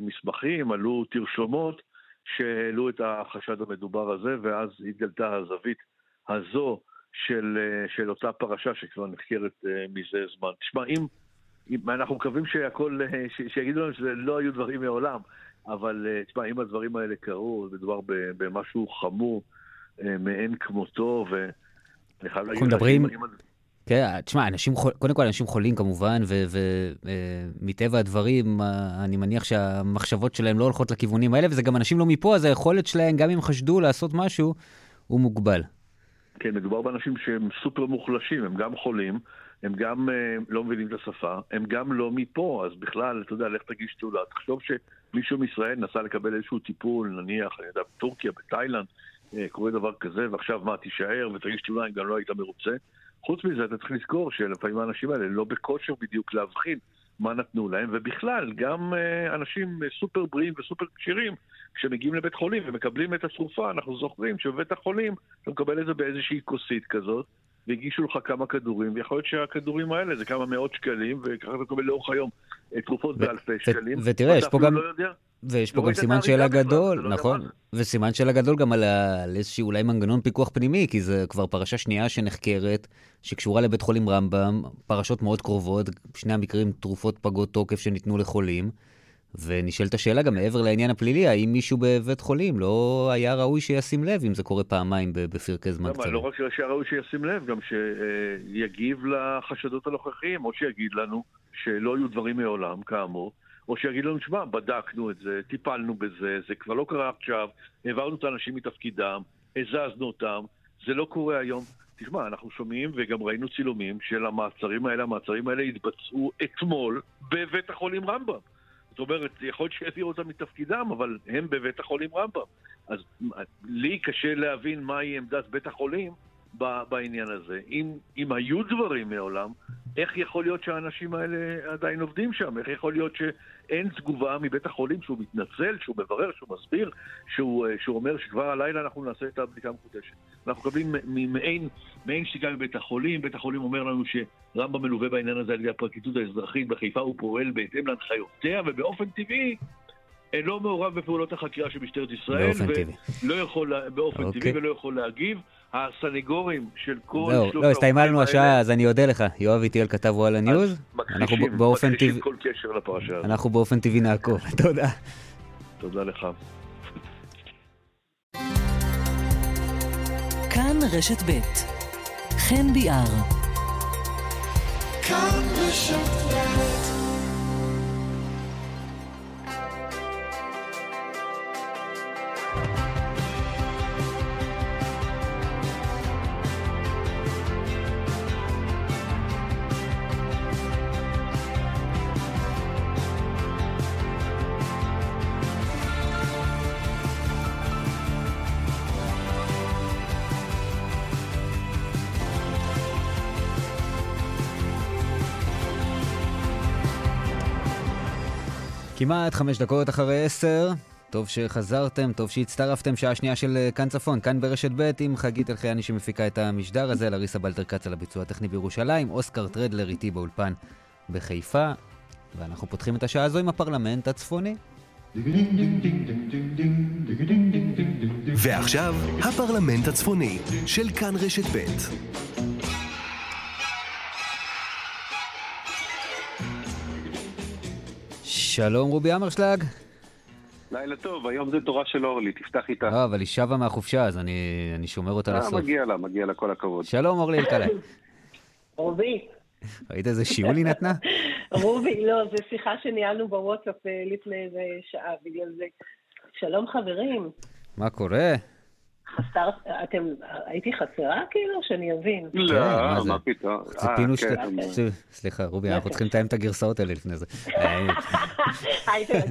מסמכים, עלו תרשומות שהעלו את החשד המדובר הזה, ואז התגלתה הזווית הזו של, של אותה פרשה שכבר נחקרת מזה זמן. תשמע, אם, אנחנו מקווים שהכל, שיגידו לנו שזה לא היו דברים מעולם, אבל תשמע, אם הדברים האלה קרו, מדובר במשהו חמור מאין כמותו, ואני חייב להגיד... אנחנו מדברים... כן, תשמע, אנשים, קודם כל אנשים חולים כמובן, ומטבע הדברים, אני מניח שהמחשבות שלהם לא הולכות לכיוונים האלה, וזה גם אנשים לא מפה, אז היכולת שלהם, גם אם חשדו לעשות משהו, הוא מוגבל. כן, מדובר באנשים שהם סופר מוחלשים, הם גם חולים, הם גם uh, לא מבינים את השפה, הם גם לא מפה, אז בכלל, אתה יודע, לך תגיש תעודה. תחשוב שמישהו מישראל נסע לקבל איזשהו טיפול, נניח, אני יודע, בטורקיה, בתאילנד, uh, קורה דבר כזה, ועכשיו מה, תישאר ותגיש תעודה אם גם לא היית מרוצה. חוץ מזה, אתה צריך לזכור שלפעמים האנשים האלה לא בכושר בדיוק להבחין מה נתנו להם, ובכלל, גם uh, אנשים סופר בריאים וסופר כשירים, כשמגיעים לבית חולים ומקבלים את התרופה, אנחנו זוכרים שבבית החולים אתה מקבל את זה באיזושהי כוסית כזאת, והגישו לך כמה כדורים, ויכול להיות שהכדורים האלה זה כמה מאות שקלים, וככה אתה מקבל לאורך היום. תרופות באלפי שקלים. ותראה, יש פה גם... לא ויש פה גם סימן שאלה גדול, לא נכון, וסימן שאלה גדול גם על, איזשהו אולי מנגנון פיקוח פנימי, כי זה כבר פרשה שנייה שנחקרת, שקשורה לבית חולים רמב"ם, פרשות מאוד קרובות, שני המקרים תרופות פגות תוקף שניתנו לחולים, ונשאלת השאלה גם מעבר לעניין הפלילי, האם מישהו בבית חולים לא היה ראוי שישים לב אם זה קורה פעמיים בפרקי זמן קצרים? לא רק שהיה ראוי שישים לב, גם שיגיב לחשדות הנוכחיים, או שיגיד לנו שלא היו דברים מעולם, כאמור. או שיגיד לנו, שמע, בדקנו את זה, טיפלנו בזה, זה כבר לא קרה עכשיו, העברנו את האנשים מתפקידם, הזזנו אותם, זה לא קורה היום. תשמע, אנחנו שומעים וגם ראינו צילומים של המעצרים האלה, המעצרים האלה התבצעו אתמול בבית החולים רמב"ם. זאת אומרת, יכול להיות שהעבירו אותם מתפקידם, אבל הם בבית החולים רמב"ם. אז לי קשה להבין מהי עמדת בית החולים בעניין הזה. אם, אם היו דברים מעולם, איך יכול להיות שהאנשים האלה עדיין עובדים שם? איך יכול להיות שאין תגובה מבית החולים שהוא מתנצל, שהוא מברר, שהוא מסביר, שהוא, שהוא אומר שכבר הלילה אנחנו נעשה את הבדיקה המחודשת. אנחנו מקבלים מעין, מעין שתיקה מבית החולים, בית החולים אומר לנו שרמב"ם מלווה בעניין הזה על ידי הפרקליטות האזרחית בחיפה, הוא פועל בהתאם להנחיותיה, ובאופן טבעי לא מעורב בפעולות החקירה של משטרת ישראל. באופן טבעי. יכול, באופן אוקיי. טבעי ולא יכול להגיב. הסנגורים של כל לא, שלושת... לא, הסתיימה לנו השעה, אז אני אודה לך. יואב איטיאל כתב וואלה ניוז. מכחישים, מכחישים כל קשר לפרשה הזאת. אנחנו באופן טבעי נעקוב. תודה. תודה לך. כאן רשת ב' חן ביאר. כאן רשת ב' כמעט חמש דקות אחרי עשר, טוב שחזרתם, טוב שהצטרפתם, שעה שנייה של אה, כאן צפון, כאן ברשת ב' עם חגית אלחיאני שמפיקה את המשדר הזה, לריסה בלטר כץ על הביצוע הטכני בירושלים, אוסקר טרדלר איתי באולפן בחיפה, ואנחנו פותחים את השעה הזו עם הפרלמנט הצפוני. ועכשיו, הפרלמנט הצפוני של כאן רשת ב'. שלום רובי אמרשלג. לילה טוב, היום זה תורה של אורלי, תפתח איתה. לא, אבל היא שבה מהחופשה, אז אני, אני שומר אותה אה, לסוף. מגיע לה, מגיע לה כל הכבוד. שלום אורלי אלקלעי. רובי. ראית איזה שיעול היא נתנה? רובי, לא, זו שיחה שניהלנו בוואטסאפ אה, לפני איזה שעה, בגלל זה. שלום חברים. מה קורה? חסר, אתם, הייתי חסרה כאילו? שאני אבין. לא, כן, מה פתאום. ציפינו אה, שאתה... כן. סליחה, רובי, אנחנו צריכים לתאם את הגרסאות האלה לפני זה.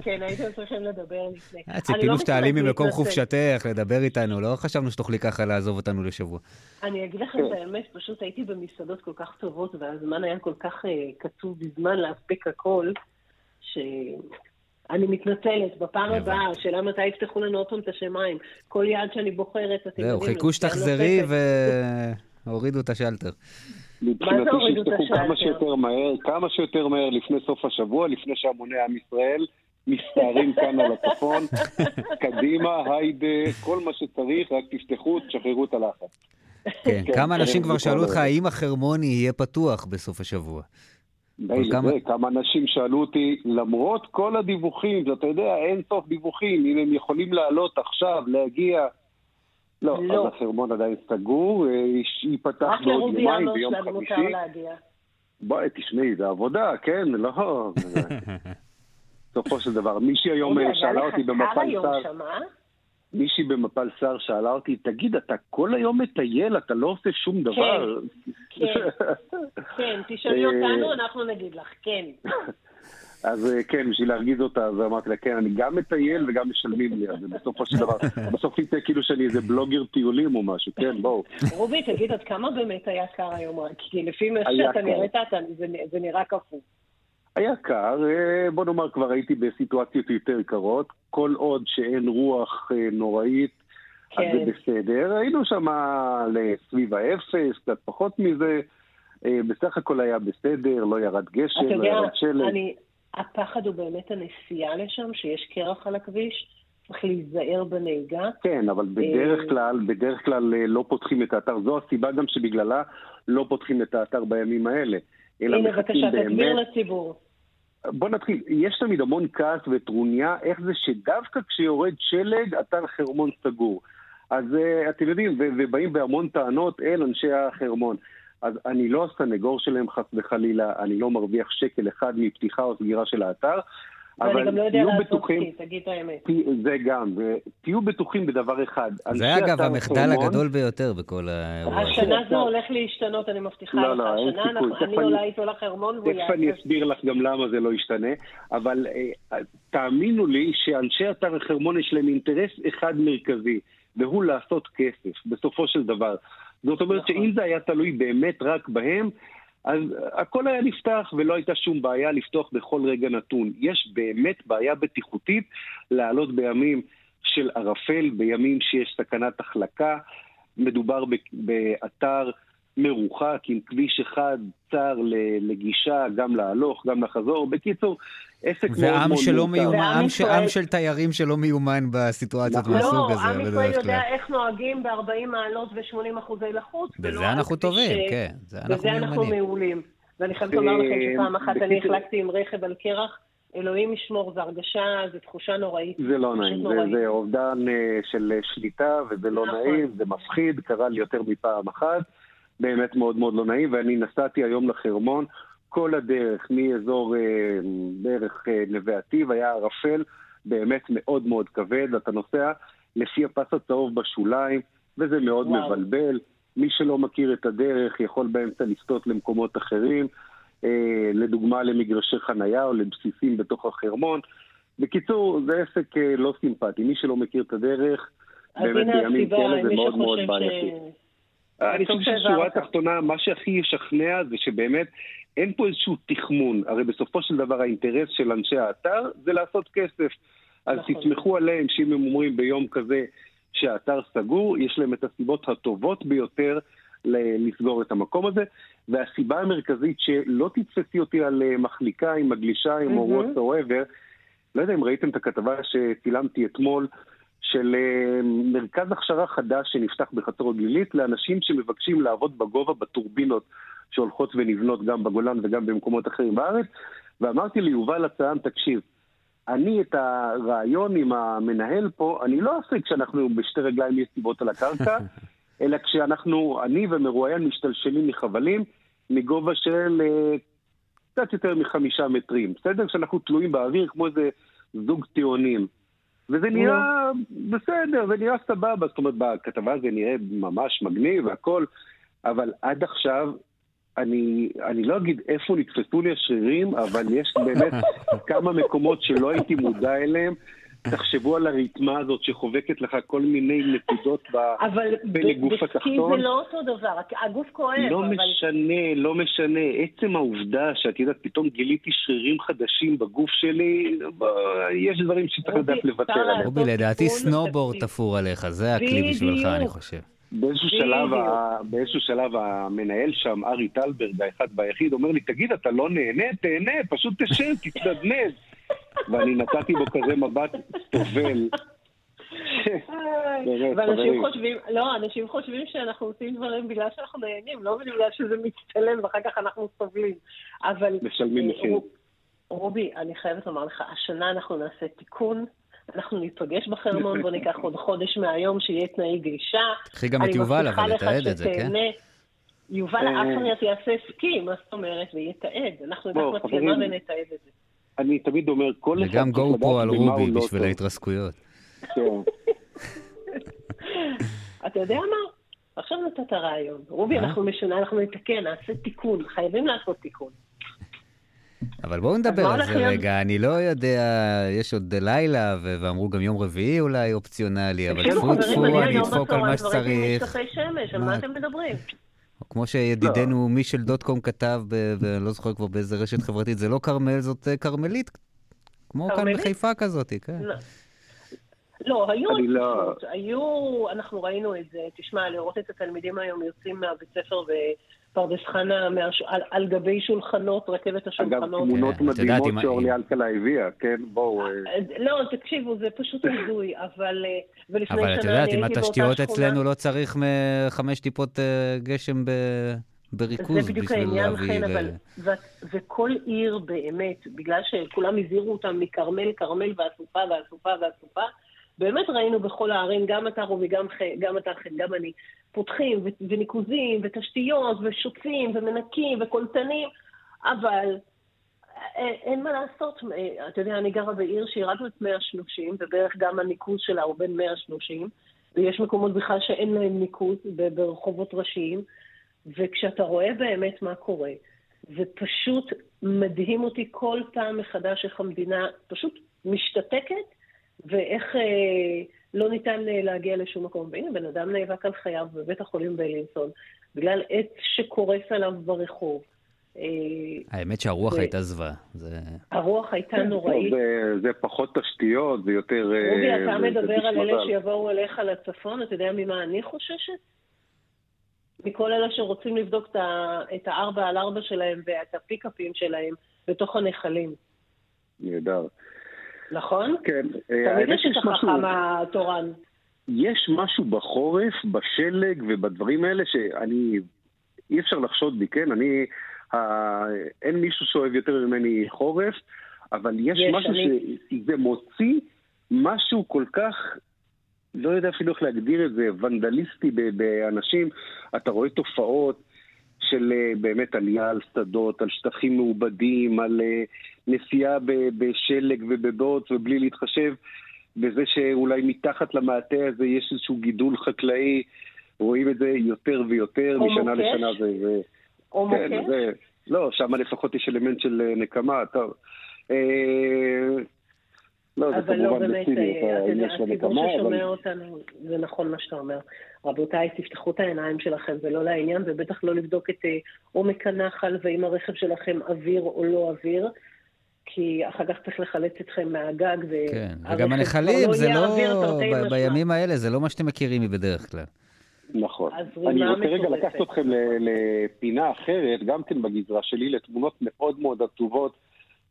כן, הייתם צריכים לדבר לפני. אה, ציפינו לא שתעלי ממקום חופשתך, לדבר איתנו, לא חשבנו שתוכלי ככה לעזוב אותנו לשבוע. אני אגיד לכם את האמת, פשוט הייתי במסעדות כל כך טובות, והזמן היה כל כך אה, קצוב בזמן להספיק הכל, ש... אני מתנצלת, בפעם הבאה, השאלה מתי יפתחו לנו עוד פעם את השמיים. כל יעד שאני בוחרת, אתם זהו, חיכו שתחזרי והורידו את השלטר. מבחינתי שיפתחו כמה שיותר מהר, כמה שיותר מהר לפני סוף השבוע, לפני שהמוני עם ישראל מסתערים כאן על הצפון. קדימה, היידה, כל מה שצריך, רק תפתחו, תשחררו את הלחץ. כן, כמה אנשים כבר שאלו אותך האם החרמוני יהיה פתוח בסוף השבוע? כמה... כמה אנשים שאלו אותי, למרות כל הדיווחים, אתה יודע, אין סוף דיווחים, אם הם יכולים לעלות עכשיו, להגיע... לא, לא. אז החרמון עדיין סגור, אה, ייפתח בעוד יומיים ביום חמישי. בואי, תשמעי, זה עבודה, כן, לא... בסופו של דבר, מישהי היום שאלה אותי במפל שר... מישהי במפל שר שאלה אותי, תגיד, אתה כל היום מטייל, אתה לא עושה שום דבר? כן, כן, כן, תשאלי אותנו, אנחנו נגיד לך, כן. אז כן, בשביל להרגיז אותה, אז אמרתי לה, כן, אני גם מטייל וגם משלמים לי, אז בסופו של דבר, בסוף יצא כאילו שאני איזה בלוגר טיולים או משהו, כן, בואו. רובי, תגיד, עד כמה באמת היה קר היום? כי לפי מה שאתה נראית, זה נראה קפוא. היה קר, בוא נאמר, כבר הייתי בסיטואציות יותר קרות. כל עוד שאין רוח נוראית, כן. אז זה בסדר. היינו שם סביב האפס, קצת פחות מזה. בסך הכל היה בסדר, לא ירד גשם, לא ירד שלג. אני, הפחד הוא באמת הנסיעה לשם, שיש קרח על הכביש. צריך להיזהר בנהיגה. כן, אבל בדרך כלל, בדרך כלל לא פותחים את האתר. זו הסיבה גם שבגללה לא פותחים את האתר בימים האלה. הנה, בבקשה, תסביר לציבור. בוא נתחיל, יש תמיד המון כעס וטרוניה, איך זה שדווקא כשיורד שלג, אתר חרמון סגור. אז uh, אתם יודעים, ובאים בהמון טענות אל אנשי החרמון. אז אני לא הסנגור שלהם חס וחלילה, אני לא מרוויח שקל אחד מפתיחה או סגירה של האתר. ואני גם לא יודע לעשות כי, תגיד את האמת. זה גם, ותהיו בטוחים בדבר אחד. זה אגב המחדל הגדול ביותר בכל האירוע. השנה זה הולך להשתנות, אני מבטיחה לא, לך. לא, השנה אני עולה איתו לחרמון והוא יעשה. תכף אני אסביר לך גם למה זה לא ישתנה, אבל תאמינו לי שאנשי אתר החרמון יש להם אינטרס אחד מרכזי, והוא לעשות כסף, בסופו של דבר. זאת אומרת שאם זה היה תלוי באמת רק בהם, אז הכל היה נפתח ולא הייתה שום בעיה לפתוח בכל רגע נתון. יש באמת בעיה בטיחותית לעלות בימים של ערפל, בימים שיש סכנת החלקה. מדובר באתר מרוחק עם כביש אחד צר לגישה, גם להלוך, גם לחזור. בקיצור, עסק מאוד מאוד שלא מיומן, עם, ש... עם של תיירים שלא מיומן בסיטואציות נכון. מהסוג לא, הזה. עם ישראל יודע איך נוהגים ב-40 מעלות ו-80 אחוזי לחוץ. בזה אנחנו טובים, ש... כן. זה אנחנו בזה אנחנו מעולים. ואני חייבת לומר לכם שפעם אחת אני החלקתי עם רכב על קרח. אלוהים ישמור, זו הרגשה, זו תחושה נוראית. זה לא נעים, זה, זה אובדן של שליטה, וזה לא נכון. נעים, זה מפחיד, קרה לי יותר מפעם אחת. באמת מאוד מאוד לא נעים, ואני נסעתי היום לחרמון, כל הדרך מאזור אה, בערך אה, נווה עתיב היה ערפל באמת מאוד מאוד כבד, אתה נוסע לפי הפס הצהוב בשוליים, וזה מאוד וואו. מבלבל. מי שלא מכיר את הדרך יכול באמצע לסטות למקומות אחרים, אה, לדוגמה למגרשי חנייה או לבסיסים בתוך החרמון. בקיצור, זה עסק אה, לא סימפטי. מי שלא מכיר את הדרך, באמת בימים כאלה זה מאוד מאוד בעייתי. ש... אני חושב שהשורה התחתונה, מה שהכי ישכנע זה שבאמת אין פה איזשהו תחמון. הרי בסופו של דבר האינטרס של אנשי האתר זה לעשות כסף. אז נכון. תסמכו עליהם שאם הם אומרים ביום כזה שהאתר סגור, יש להם את הסיבות הטובות ביותר לסגור את המקום הזה. והסיבה המרכזית שלא תתפסי אותי על אה, מחליקה עם מגלישה עם או whatsoever, לא יודע אם ראיתם את הכתבה שצילמתי אתמול, של אה, מרכז הכשרה חדש שנפתח בחצור הגלילית לאנשים שמבקשים לעבוד בגובה בטורבינות שהולכות ונבנות גם בגולן וגם במקומות אחרים בארץ. ואמרתי ליובל הצעם, תקשיב, אני את הרעיון עם המנהל פה, אני לא אעשה כשאנחנו בשתי רגליים יציבות על הקרקע, אלא כשאנחנו, אני ומרואיין משתלשלים מחבלים מגובה של uh, קצת יותר מחמישה מטרים, בסדר? כשאנחנו תלויים באוויר כמו איזה זוג טיעונים. וזה נראה בסדר, זה נראה סבבה, זאת אומרת, בכתבה זה נראה ממש מגניב והכל, אבל עד עכשיו, אני, אני לא אגיד איפה נתפסו לי השרירים, אבל יש באמת כמה מקומות שלא הייתי מודע אליהם, תחשבו על הרתמה הזאת שחובקת לך כל מיני נקודות אבל בין הגוף בסקי התחתון. זה לא אותו דבר, הגוף כואב, לא אבל... משנה, לא משנה. עצם העובדה שאת יודעת, פתאום גיליתי שרירים חדשים בגוף שלי, יש דברים שצריך לדעת לוותר עליהם. רובי, לדעתי סנובורד. תפור עליך, זה הכלי בשבילך. אני חושב. באיזשהו. שלב, ה- באיזשהו שלב המנהל שם, ארי טלברג, האחד והיחיד, אומר לי, תגיד, אתה לא נהנה? תהנה, פשוט תשב, תתנדנד. ואני נתתי בו כזה מבט סובל. באמת, ואנשים. חושבים, לא, אנשים חושבים שאנחנו עושים דברים בגלל שאנחנו נהנים, לא בגלל שזה מצטלם ואחר כך אנחנו סובלים. אבל... משלמים אה, מחיר. רוב- רובי, אני חייבת לומר לך, השנה אנחנו נעשה תיקון. אנחנו ניפגש בחרמון, בוא ניקח עוד חודש מהיום שיהיה תנאי גלישה. קחי גם את יובל, אבל לתעד את זה, כן? יובל אה. אפריאט יעשה סקי, מה זאת אומרת? ויתעד. אנחנו ניקח מצלמה. ונתעד את זה. אני תמיד אומר, כל אחד וגם גו פרו על רובי לא בשביל. ההתרסקויות. כן. אתה יודע מה? עכשיו נתת רעיון. רובי? אנחנו משנה, אנחנו נתקן, נעשה תיקון. חייבים לעשות תיקון. אבל בואו נדבר על זה? רגע, אני לא יודע, יש עוד לילה, ואמרו גם יום רביעי אולי אופציונלי, אבל תקשיבו, טפו חברים, טפו, אני אני היום אדפוק על בצהריים מה כבר הייתי עם שצריך. משקפי שמש, על מה? מה אתם מדברים? כמו שידידנו לא. מישל דוטקום כתב, ב- ואני לא זוכר כבר באיזה רשת חברתית, זה לא כרמל, זאת אה, כרמלית. כמו כאן? בחיפה כזאת, כן. לא. לא, היו לא- היו, אנחנו ראינו את זה, תשמע, לראות את התלמידים היום יוצאים מהבית ספר בפרדס חנה מהש- על- על גבי שולחנות, רכבת אגב, השולחנות. תמונות כן, את יודעת, מדהימות אם- שאורלי אלקלה הביאה, כן? בואו... אה, לא, תקשיבו, זה פשוט הזוי, אבל... אה, ולפני אבל את שנה יודעת, עם התשתיות. אצלנו לא צריך חמש טיפות אה, גשם ב- בריכוז זה בדיוק בשביל העניין, להביא... חן, ל- אבל... ו- וכל עיר באמת, בגלל שכולם הזהירו אותם מכרמל, כרמל ואסופה ואסופה ואסופה, באמת ראינו בכל הערים, גם אתה רובי, גם, גם אתה חן, גם אני, פותחים ו- וניקוזים ותשתיות ושוטפים ומנקים וקולטנים, אבל אין, אין מה לעשות. אה, אתה יודע, אני גרה בעיר שירדנו את 130, ובערך גם הניקוז שלה הוא בין 130, ויש מקומות בכלל שאין להם ניקוז ברחובות ראשיים. וכשאתה רואה באמת מה קורה, זה פשוט מדהים אותי כל פעם מחדש איך המדינה פשוט משתתקת, ואיך אה, לא ניתן אה, להגיע לשום מקום. והנה, בן אדם נאבק על חייו בבית החולים בלינסון, בגלל עץ שקורס עליו ברחוב. אה, האמת שהרוח זה- הייתה זוועה. זה... הרוח הייתה כן, נוראית. זה- זה פחות תשתיות, זה יותר... אה, רובי, אתה זה- זה מדבר על אלה. שיבואו אליך לצפון, אתה יודע ממה אני חוששת? מכל אלה שרוצים לבדוק את הארבע על ארבע שלהם ואת הפיקאפים שלהם בתוך הנחלים, נהדר. נכון? כן, אה, תמיד יש את משהו... החכם התורן. יש משהו בחורף, בשלג ובדברים האלה שאני... אי אפשר לחשוד בי, כן? אני... ה... אין מישהו שאוהב יותר ממני חורף, אבל יש, יש, משהו אני- שזה מוציא משהו כל כך... לא יודע אפילו איך להגדיר את זה, ונדליסטי באנשים. אתה רואה תופעות של אה, באמת עלייה על שדות, על שטחים מעובדים, על אה, נסיעה בשלג ובבוץ ובלי להתחשב בזה שאולי מתחת למעטה הזה יש איזשהו גידול חקלאי, רואים את זה יותר ויותר משנה מוקש. לשנה. זה, זה, או כן, מוקש. זה, לא, שם לפחות יש אלמנט של אה, נקמה, טוב. אה, לא, זה אבל לא, כמובן בציניות, יודע, העניין של הציבור הנקמה, ששומע אבל אותנו, זה נכון מה שאתה אומר. רבותיי, תפתחו את העיניים שלכם ולא לעניין, ובטח לא לבדוק את אה, עומק הנחל ואם הרכב שלכם אוויר או לא אוויר, כי אחר כך צריך לחלץ אתכם מהגג, כן, והרכב וגם כבר הנחלים, זה לא... ב-. בימים האלה זה לא מה שאתם מכירים מבדרך כלל. נכון. אני רוצה רגע. לקחת אתכם ל- לפינה אחרת, גם כן בגזרה שלי, לתמונות מאוד מאוד עצובות,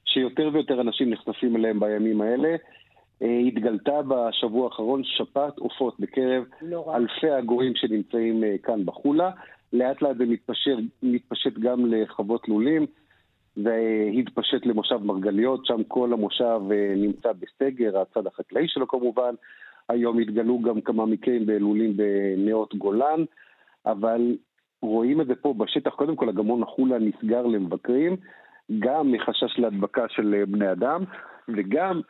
שיותר ויותר אנשים נחשפים אליהם בימים האלה. אה, התגלתה בשבוע האחרון שפעת עופות בקרב נורא. אלפי העגורים שנמצאים אה, כאן בחולה. לאט לאט זה מתפשט, מתפשט גם לחוות לולים, והתפשט למושב מרגליות, שם כל המושב אה, נמצא בסגר, הצד החקלאי שלו כמובן. היום התגלו גם כמה מקרים בלולים בנאות גולן, אבל רואים את זה פה בשטח. קודם כל, הגמון החולה נסגר למבקרים, גם מחשש להדבקה של אה, בני אדם, וגם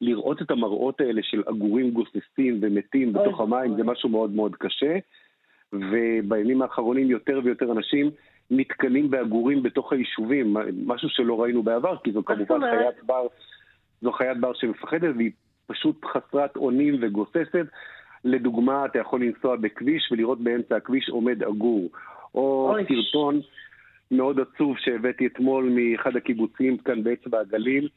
לראות את המראות האלה של עגורים גוססים ומתים בתוך המים, זה. משהו מאוד מאוד קשה. ובימים האחרונים יותר ויותר אנשים נתקלים בעגורים בתוך היישובים, משהו שלא ראינו בעבר, כי זו כמובן? חיית בר, זו חיית בר שמפחדת, והיא פשוט חסרת אונים וגוססת. לדוגמה, אתה יכול לנסוע בכביש ולראות באמצע הכביש עומד עגור. או אוי. סרטון מאוד עצוב שהבאתי אתמול מאחד הקיבוצים כאן באצבע הגליל,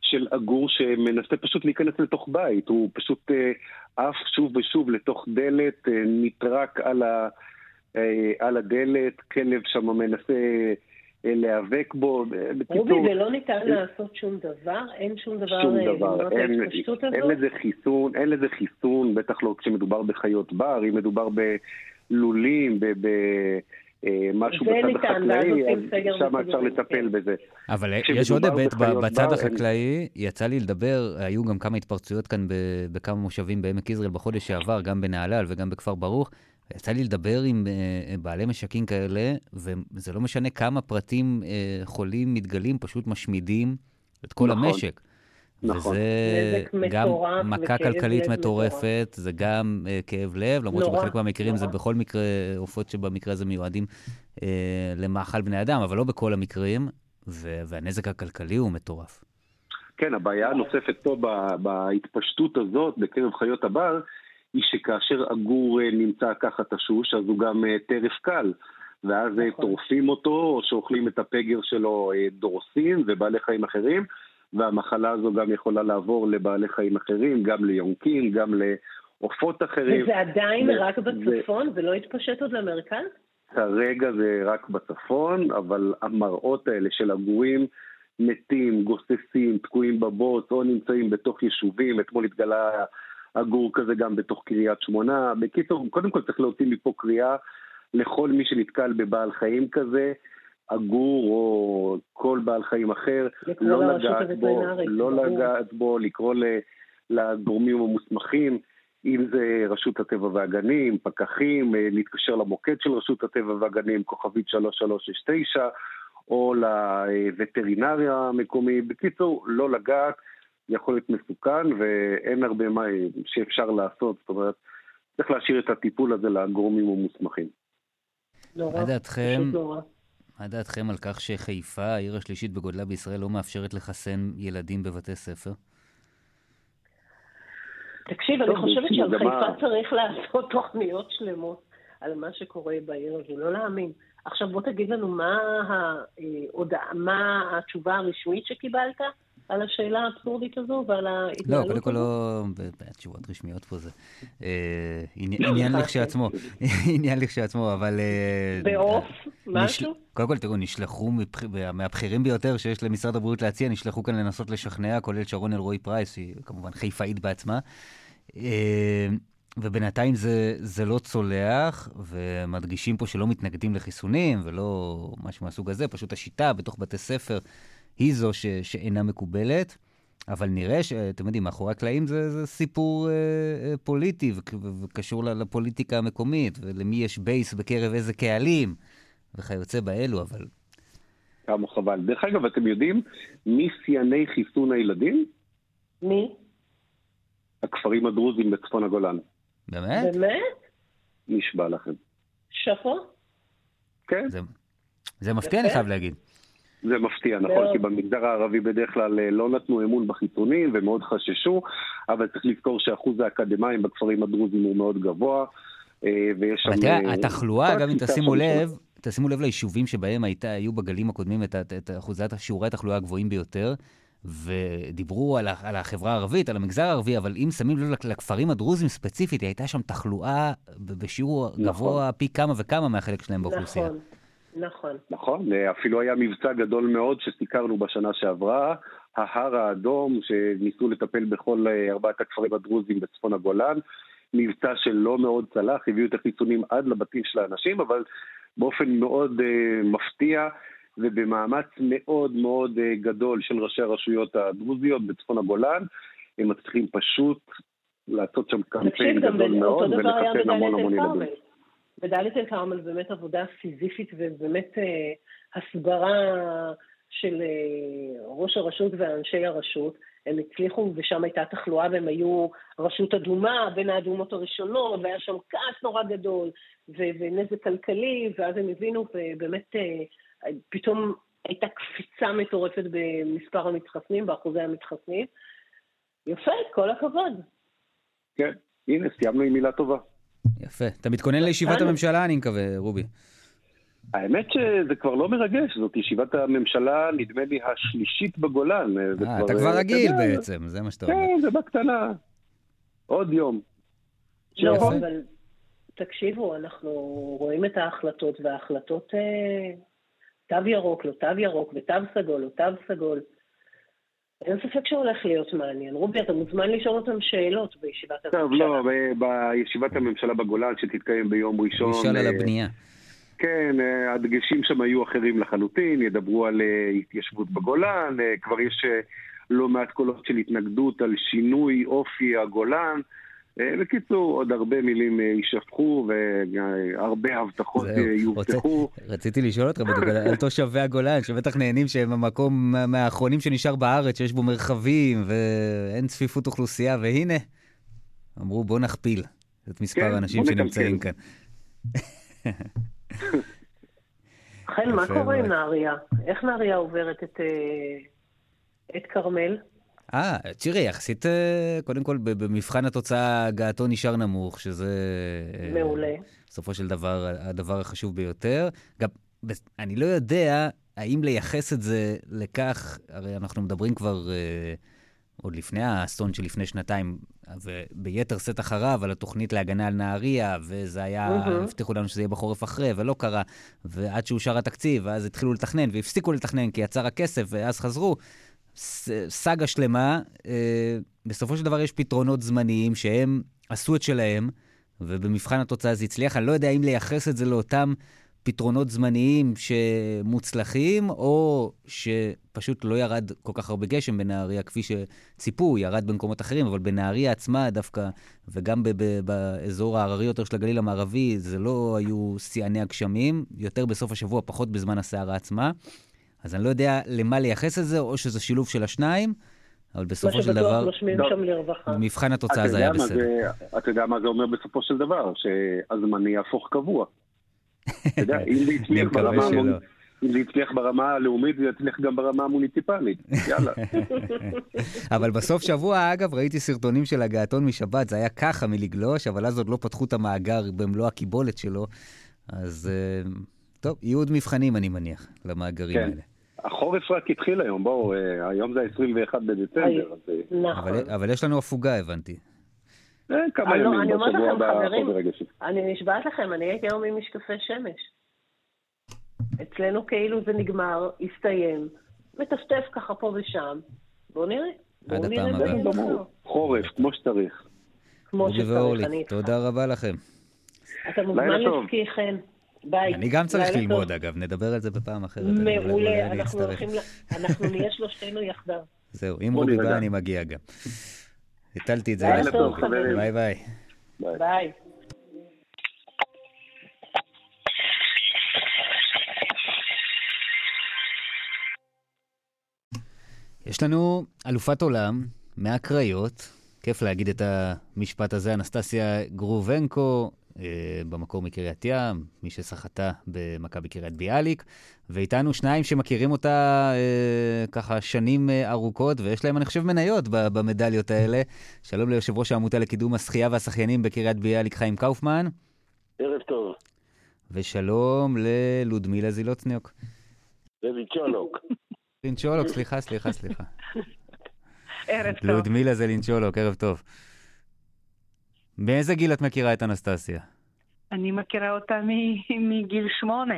של עגור שמנסה פשוט להיכנס לתוך בית. הוא פשוט אה, עף שוב ושוב לתוך דלת, אה, נטרק על, ה, אה, על הדלת, כלב שם מנסה אה, להיאבק בו. אה, רובי, ולא ניתן לעשות שום דבר? אין שום דבר שום אה, דבר, אין, אין? לזה חיסון, אין לזה חיסון, בטח לא כשמדובר בחיות בר, אם מדובר בלולים, במשהו זה בצד ניתן, ואז החקלאי, שם אפשר לטפל כן. בזה. אבל יש עוד היבט ב- בצד בר, החקלאי, יצא לי לדבר, היו גם כמה התפרצויות כאן ב- בכמה מושבים בעמק יזרעאל בחודש שעבר, גם בנהלל וגם בכפר ברוך. יצא לי לדבר עם אה, בעלי משקים כאלה, וזה לא משנה כמה פרטים אה, חולים מתגלים, פשוט משמידים את כל נכון. המשק. נכון. וזה גם מטורף מכה כלכלית מטורפת, זה גם אה, כאב לב, למרות נורא, שבחלק מהמקרים זה נורא. בכל מקרה עופות שבמקרה הזה מיועדים אה, למאכל בני אדם, אבל לא בכל המקרים, ו- והנזק הכלכלי הוא מטורף. כן, הבעיה הנוספת פה בהתפשטות הזאת בקרב חיות הבר, היא שכאשר עגור אה, נמצא ככה תשוש, אז הוא גם אה, טרף קל. ואז אה, נכון. טורפים אותו, או שאוכלים את הפגר שלו דורסים ובעלי חיים אחרים, והמחלה הזו גם יכולה לעבור לבעלי חיים אחרים, גם ליונקים, גם לעופות אחרים. וזה עדיין ו- רק זה- בצפון? זה לא התפשט עוד למרכז? כרגע זה רק בצפון, אבל המראות האלה של עגורים מתים, גוססים, תקועים בבוץ, או נמצאים בתוך יישובים, אתמול התגלה עגור כזה גם בתוך קריית שמונה. בקיצור, קודם כל צריך להוציא מפה קריאה לכל מי שנתקל בבעל חיים כזה, עגור או כל בעל חיים אחר, לא לגעת בו, לא. לגעת בו, לקרוא ל- לגורמים המוסמכים. אם זה רשות הטבע והגנים, פקחים, אה, להתקשר למוקד של רשות הטבע והגנים, כוכבית 3369, או לווטרינריה המקומי. בקיצור, לא לגעת, יכול להיות מסוכן, ואין הרבה מה שאפשר לעשות. זאת אומרת, צריך להשאיר את הטיפול הזה לגורמים המוסמכים. נורא. מה דעתכם? נורא. מה דעתכם על כך שחיפה, העיר השלישית בגודלה בישראל, לא מאפשרת לחסן ילדים בבתי ספר? תקשיב, אני חושבת שעל חיפה צריך לעשות תוכניות שלמות על מה שקורה בעיר הזו, לא להאמין. עכשיו בוא תגיד לנו מה ההודעה, מה התשובה הרשמית שקיבלת על השאלה האבסורדית הזו ועל לא, ההתנהלות קודם כל? לא... ב- ב- תשובות רשמיות פה זה אה, עני- עניין לכשעצמו. עניין לכשעצמו, אבל... אה, בעוף? משהו? קודם כל, תראו, נשלחו מהבכירים ביותר שיש למשרד הבריאות להציע, נשלחו כאן לנסות לשכנע, כולל שרון אלרועי פרייס, שהיא כמובן חיפאית בעצמה. אה, ובינתיים זה, זה לא צולח, ומדגישים פה שלא מתנגדים לחיסונים ולא משהו מהסוג הזה, פשוט השיטה בתוך בתי ספר היא זו ש, שאינה מקובלת. אבל נראה שאתם יודעים, מאחורי הקלעים זה, זה סיפור אה, אה, פוליטי וקשור לפוליטיקה המקומית, ולמי יש בייס בקרב איזה קהלים, וכיוצא באלו, אבל כמה חבל. דרך אגב, אתם יודעים מי שיאני חיסון הילדים? מי? הכפרים הדרוזים בצפון הגולן. באמת? באמת? נשבע לכם. שאפו? כן, זה, זה מפתיע, אני חייב להגיד. זה מפתיע, נכון, מאוד. כי במגזר הערבי בדרך כלל אה, לא נתנו אמון בחיסונים ומאוד חששו, אבל צריך לזכור שאחוז האקדמאים בכפרים הדרוזים הוא מאוד גבוה, אה, ויש שם... אבל תראה, אה, התחלואה, גם אם תשימו לב, תשימו לב ליישובים שבהם הייתה, היו בגלים הקודמים את, אחוזי שיעורי התחלואה הגבוהים ביותר, ודיברו על, ה- על החברה הערבית, על המגזר הערבי, אבל אם שמים לב לכ- לכפרים הדרוזים ספציפית, הייתה שם תחלואה בשיעור נכון. גבוה פי כמה וכמה מהחלק שלהם באוכלוסייה. נכון, נכון. נכון, אה, אפילו היה מבצע גדול מאוד שסיקרנו בשנה שעברה, ההר האדום, שניסו לטפל בכל אה, ארבעת הכפרים הדרוזים בצפון הגולן, מבצע שלא מאוד צלח, הביאו את החיסונים עד לבתים של האנשים, אבל באופן מאוד אה, מפתיע ובמאמץ מאוד מאוד אה, גדול של ראשי הרשויות הדרוזיות בצפון הגולן, הם מצליחים פשוט לעשות שם קמפיין גדול מאוד ולחסן המון המון ילדים. אל-כרמל. בדאלית אל-כרמל באמת עבודה סיזיפית ובאמת אה, הסברה של אה, ראש הרשות ואנשי הרשות. הם הצליחו, ושם הייתה תחלואה, והם היו רשות אדומה, בין האדומות הראשונות, והיה שם כעס נורא גדול, ו- ונזק כלכלי, ואז הם הבינו, ובאמת אה, פתאום הייתה קפיצה מטורפת במספר המתחסנים, באחוזי המתחסנים. יפה, כל הכבוד. כן, הנה, סיימנו עם מילה טובה. יפה. אתה מתכונן לישיבת הממשלה, אני מקווה, רובי. האמת שזה כבר לא מרגש, זאת ישיבת הממשלה, נדמה לי, השלישית בגולן. אה, אתה כבר רגיל בעצם, זה מה שאתה אומר. כן, זה בקטנה. עוד יום. לא, אבל תקשיבו, אנחנו רואים את ההחלטות, וההחלטות אה, תו ירוק, לא תו ירוק, ותו סגול, לא תו סגול. אין ספק שהולך להיות מעניין. רובי, אתה מוזמן לשאול אותם שאלות בישיבת הממשלה. טוב, לא, בישיבת הממשלה בגולן שתתקיים ביום ראשון. נשאל על הבנייה. כן, הדגשים שם היו אחרים לחלוטין, ידברו על התיישבות בגולן, כבר יש לא מעט קולות של התנגדות על שינוי אופי הגולן. בקיצור, עוד הרבה מילים יישפכו והרבה הבטחות יובטחו. רציתי לשאול אותך על תושבי הגולן, שבטח נהנים שהם המקום מהאחרונים שנשאר בארץ, שיש בו מרחבים ואין צפיפות אוכלוסייה, והנה, אמרו בוא נכפיל את מספר האנשים שנמצאים כאן. חן, מה קורה עם נהריה? איך נהריה עוברת את כרמל? אה, תראי, יחסית, קודם כל, במבחן התוצאה הגעתו נשאר נמוך, שזה... מעולה. בסופו של דבר, הדבר החשוב ביותר. גם, אני לא יודע האם לייחס את זה לכך, הרי אנחנו מדברים כבר עוד לפני האסון שלפני שנתיים, וביתר שאת אחריו, על התוכנית להגנה על נהריה, וזה היה, הבטיחו לנו שזה יהיה בחורף אחרי, ולא קרה, ועד שאושר התקציב, ואז התחילו לתכנן, והפסיקו לתכנן כי יצר הכסף, ואז חזרו. סאגה שלמה, אה, בסופו של דבר יש פתרונות זמניים שהם עשו את שלהם, ובמבחן התוצאה זה הצליח. אני לא יודע אם לייחס את זה לאותם פתרונות זמניים שמוצלחים, או שפשוט לא ירד כל כך הרבה גשם בנהריה כפי שציפו, ירד במקומות אחרים, אבל בנהריה עצמה דווקא, וגם באזור ההררי יותר של הגליל המערבי, זה לא היו שיאני הגשמים, יותר בסוף השבוע, פחות בזמן הסערה עצמה. אז אני לא יודע למה לייחס את זה, או שזה שילוב של השניים, אבל בסופו של דבר, מבחן התוצאה זה היה בסדר. אתה יודע מה זה אומר בסופו של דבר? שהזמני יהפוך קבוע. אתה יודע, אם זה הצליח ברמה אם זה הצליח ברמה הלאומית, זה יצליח גם ברמה המוניציפלית. יאללה. אבל בסוף שבוע, אגב, ראיתי סרטונים של הגעתון משבת, זה היה ככה מלגלוש, אבל אז עוד לא פתחו את המאגר במלוא הקיבולת שלו. אז טוב, יהיו עוד מבחנים, אני מניח, למאגרים כן. האלה. החורף רק התחיל היום, בואו, היום זה ה-21 בדצמבר. אז... נכון. אבל, אבל יש לנו הפוגה, הבנתי. כמה אני, ימים בשבוע לכם, הבא, חברים, חוזר רגשי. אני נשבעת לכם, אני הייתי היום עם משקפי שמש. אצלנו כאילו זה נגמר, הסתיים, מטפטף ככה פה ושם. בואו נראה. עד הפעם הבאה. חורף, כמו שצריך. כמו שצריך, אני איתך. תודה רבה לכם. אתה מוזמן. לסקי חן. ביי. אני גם צריך ללמוד, טוב. אגב, נדבר על זה בפעם אחרת. מעולה, אנחנו. הולכים, אנחנו נהיה שלושתנו יחדיו. זהו, אם רובי. בא, אני מגיע גם. הטלתי את זה. ביי ביי. ביי. יש לנו אלופת עולם מהקריות, כיף להגיד את המשפט הזה, אנסטסיה גרובנקו, במקור מקריית ים, מי שסחטה במכבי קריית ביאליק, ואיתנו שניים שמכירים אותה אה, ככה שנים אה, ארוכות, ויש להם, אני חושב, מניות במדליות האלה. שלום ליושב ראש העמותה לקידום השחייה והשחיינים בקריית ביאליק, חיים קאופמן, ערב טוב, ושלום ללודמילה זילוצניוק. זה ליצ'ולוק. לינצ'ולוק, סליחה, סליחה, סליחה. ערב טוב. לודמילה זה לינצ'ולוק, ערב טוב. מאיזה גיל את מכירה את אנסטסיה? אני מכירה אותה מ- מגיל שמונה.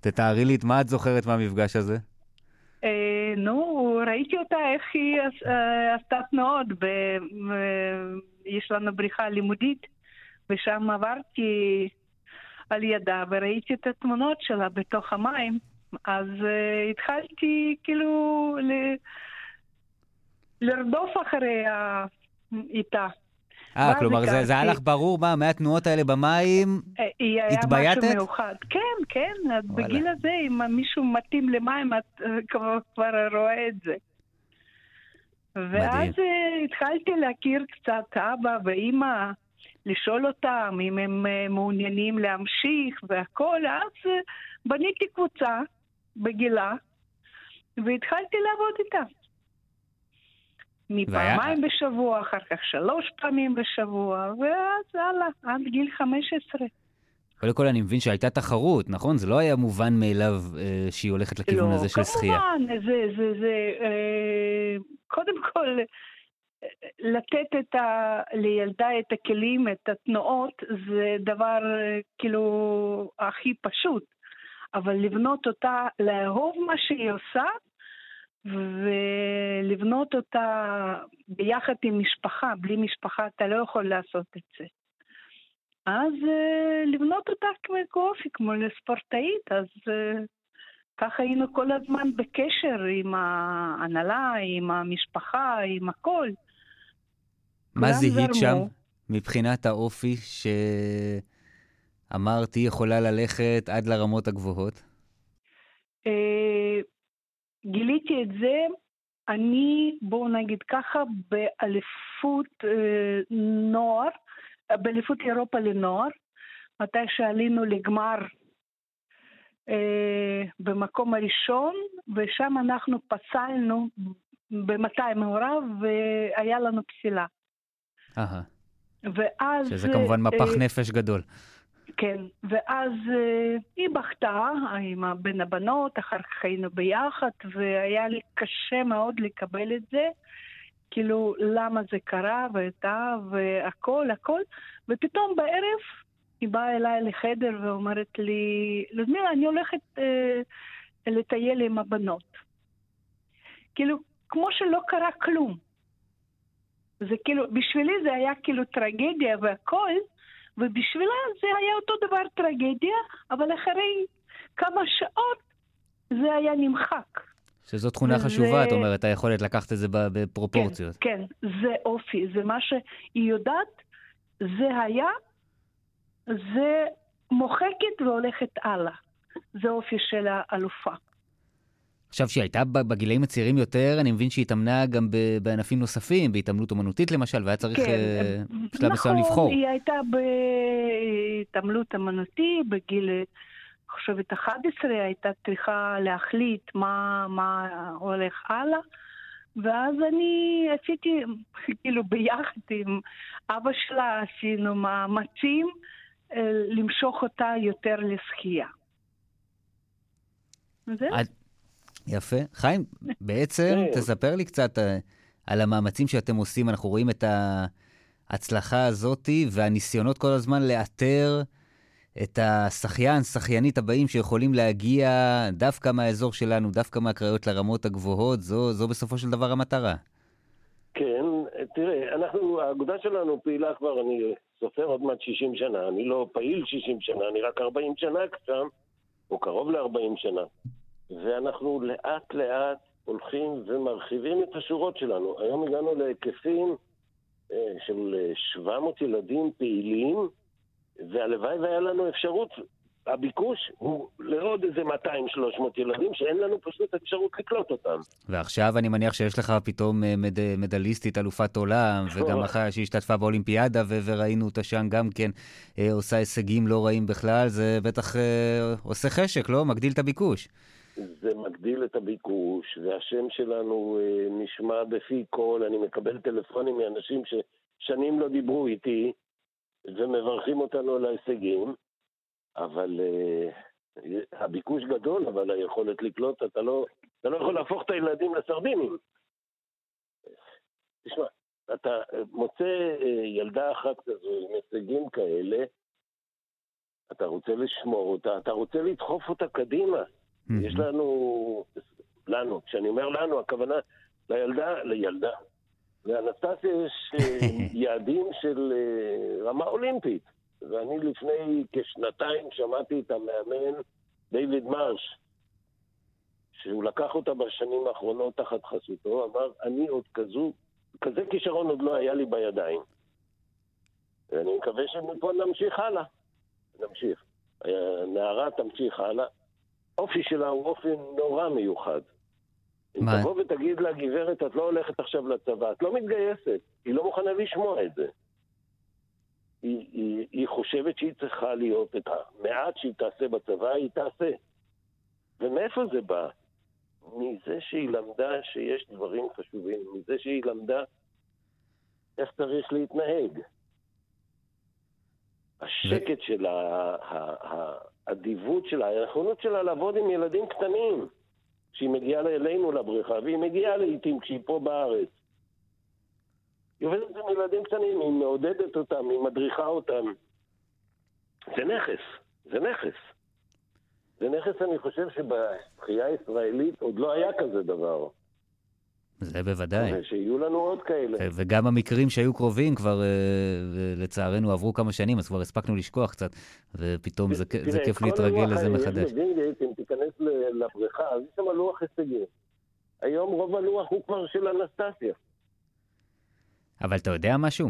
תתארי לי את מה את זוכרת מהמפגש הזה. אה, נו, ראיתי אותה איך היא אה, עשתה תנועות. ב- יש לנו בריכה לימודית, ושם עברתי על ידה וראיתי את התמונות שלה בתוך המים. אז אה, התחלתי כאילו ל- לרדוף אחרי ה- איתה. אה, כלומר, זה, זה היה. לך ברור מה, מהתנועות האלה במים, אה, היא היה התבייתת? משהו מיוחד. כן, כן, וואלה. בגיל הזה, אם מישהו מתאים למים, את אה, כבר, כבר רואה את זה. ואז אה, התחלתי להכיר קצת אבא ואימא, לשאול אותם אם הם מעוניינים להמשיך והכל, אז בניתי קבוצה בגילה, והתחלתי לעבוד איתה. מפעמיים בשבוע, אחר כך שלוש פעמים בשבוע, ואז הלאה, עד גיל 15. קודם כל אני מבין שהייתה תחרות, נכון? זה לא היה מובן מאליו אה, שהיא הולכת לכיוון לא, הזה של שחייה. לא, כמובן, זה, זה, זה, אה, קודם כל, אה, לתת את ה, לילדה את הכלים, את התנועות, זה דבר אה, כאילו הכי פשוט. אבל לבנות אותה, לאהוב מה שהיא עושה, ולבנות אותה ביחד עם משפחה, בלי משפחה אתה לא יכול לעשות את זה. אז uh, לבנות אותה כמו אופי, כמו לספורטאית, אז uh, ככה היינו כל הזמן בקשר עם ההנהלה, עם המשפחה, עם הכל. מה זיהית שם מבחינת האופי שאמרת היא יכולה ללכת עד לרמות הגבוהות? גיליתי את זה, אני, בואו נגיד ככה, באליפות uh, נוער, באליפות אירופה לנוער, מתי שעלינו לגמר אה, במקום הראשון, ושם אנחנו פסלנו ב-200 מעורב, והיה לנו פסילה. אהה. ואז... שזה כמובן מפח אה, נפש גדול. כן, ואז אה, היא בכתה עם בין הבנות, אחר כך היינו ביחד, והיה לי קשה מאוד לקבל את זה. כאילו, למה זה קרה, ואתה, והכל, הכל, ופתאום בערב היא באה אליי לחדר ואומרת לי, לודמילה, אני הולכת אה, לטייל עם הבנות. כאילו, כמו שלא קרה כלום. זה כאילו, בשבילי זה היה כאילו טרגדיה והכל, ובשבילה זה היה אותו דבר טרגדיה, אבל אחרי כמה שעות זה היה נמחק. שזו תכונה זה- חשובה, את אומרת, היכולת לקחת את זה בפרופורציות. כן, כן, זה אופי, זה מה שהיא יודעת, זה היה, זה מוחקת והולכת הלאה. זה אופי של האלופה. עכשיו, שהיא הייתה בגילאים הצעירים יותר, אני מבין שהיא התאמנה גם בענפים נוספים, בהתעמלות אומנותית למשל, והיה צריך אה, בשלב מסוים לבחור. נכון, היא הייתה בהתעמלות אמנותי בגיל, אני חושבת, 11, הייתה צריכה להחליט מה, מה הולך הלאה. ואז אני עשיתי, כאילו ביחד עם אבא שלה עשינו מאמצים אה, למשוך אותה יותר לשחייה. וזהו. יפה. חיים, בעצם כן. תספר לי קצת אה, על המאמצים שאתם עושים. אנחנו רואים את ההצלחה הזאתי והניסיונות כל הזמן לאתר את השחיין, שחיינית הבאים שיכולים להגיע דווקא מהאזור שלנו, דווקא מהקריות לרמות הגבוהות. זו, זו בסופו של דבר המטרה. כן, תראה, אנחנו, האגודה שלנו פעילה כבר, אני סופר עוד מעט 60 שנה, אני לא פעיל 60 שנה, אני רק 40 שנה שם, או קרוב ל-40 שנה. ואנחנו לאט לאט הולכים ומרחיבים את השורות שלנו. היום הגענו להיקפים אה, של אה, 700 ילדים פעילים, והלוואי והיה לנו אפשרות, הביקוש הוא לעוד איזה 200-300 ילדים שאין לנו פשוט אפשרות לקלוט אותם. ועכשיו אני מניח שיש לך פתאום אה, מד... מדליסטית, אלופת עולם, וגם אחת שהשתתפה באולימפיאדה, ו... וראינו אותה שם גם כן אה, עושה הישגים לא רעים בכלל, זה בטח אה, עושה חשק, לא? מגדיל את הביקוש. זה מגדיל את הביקוש, והשם שלנו אה, נשמע בפי כל. אני מקבל טלפונים מאנשים ששנים לא דיברו איתי, ומברכים אותנו על ההישגים, אבל אה, הביקוש גדול, אבל היכולת לקלוט, אתה לא, אתה לא יכול להפוך את הילדים לסרדינים. תשמע, אתה מוצא אה, ילדה אחת כזו עם הישגים כאלה, אתה רוצה לשמור אותה, אתה רוצה לדחוף אותה קדימה. יש לנו, לנו, כשאני אומר לנו, הכוונה לילדה, לילדה. לאנסטסיה יש אה, יעדים של אה, רמה אולימפית. ואני לפני כשנתיים שמעתי את המאמן דיוויד מרש, שהוא לקח אותה בשנים האחרונות תחת חסותו, אמר, אני עוד כזו, כזה כישרון עוד לא היה לי בידיים. ואני מקווה שמפה נמשיך הלאה. נמשיך. הנערה תמשיך הלאה. האופי שלה הוא אופי נורא מיוחד. אם מה? תבוא ותגיד לה, גברת, את לא הולכת עכשיו לצבא, את לא מתגייסת, היא לא מוכנה לשמוע את זה. היא, היא, היא חושבת שהיא צריכה להיות את המעט שהיא תעשה בצבא, היא תעשה. ומאיפה זה בא? מזה שהיא למדה שיש דברים חשובים, מזה שהיא למדה איך צריך להתנהג. השקט שלה, האדיבות שלה, הנכונות שלה לעבוד עם ילדים קטנים, כשהיא מגיעה אלינו לבריכה, והיא מגיעה לעיתים כשהיא פה בארץ. היא עובדת עם ילדים קטנים, היא מעודדת אותם, היא מדריכה אותם. זה נכס, זה נכס. זה נכס, אני חושב שבבחייה הישראלית עוד לא היה כזה דבר. זה בוודאי. שיהיו לנו עוד כאלה. וגם המקרים שהיו קרובים כבר, אה, לצערנו, עברו כמה שנים, אז כבר הספקנו לשכוח קצת, ופתאום זה, זה כיף להתרגל לזה מחדש. אם תיכנס לבריכה, אז יש שם לוח הישגים. היום רוב הלוח הוא כבר של אנסטסיה. אבל אתה יודע משהו?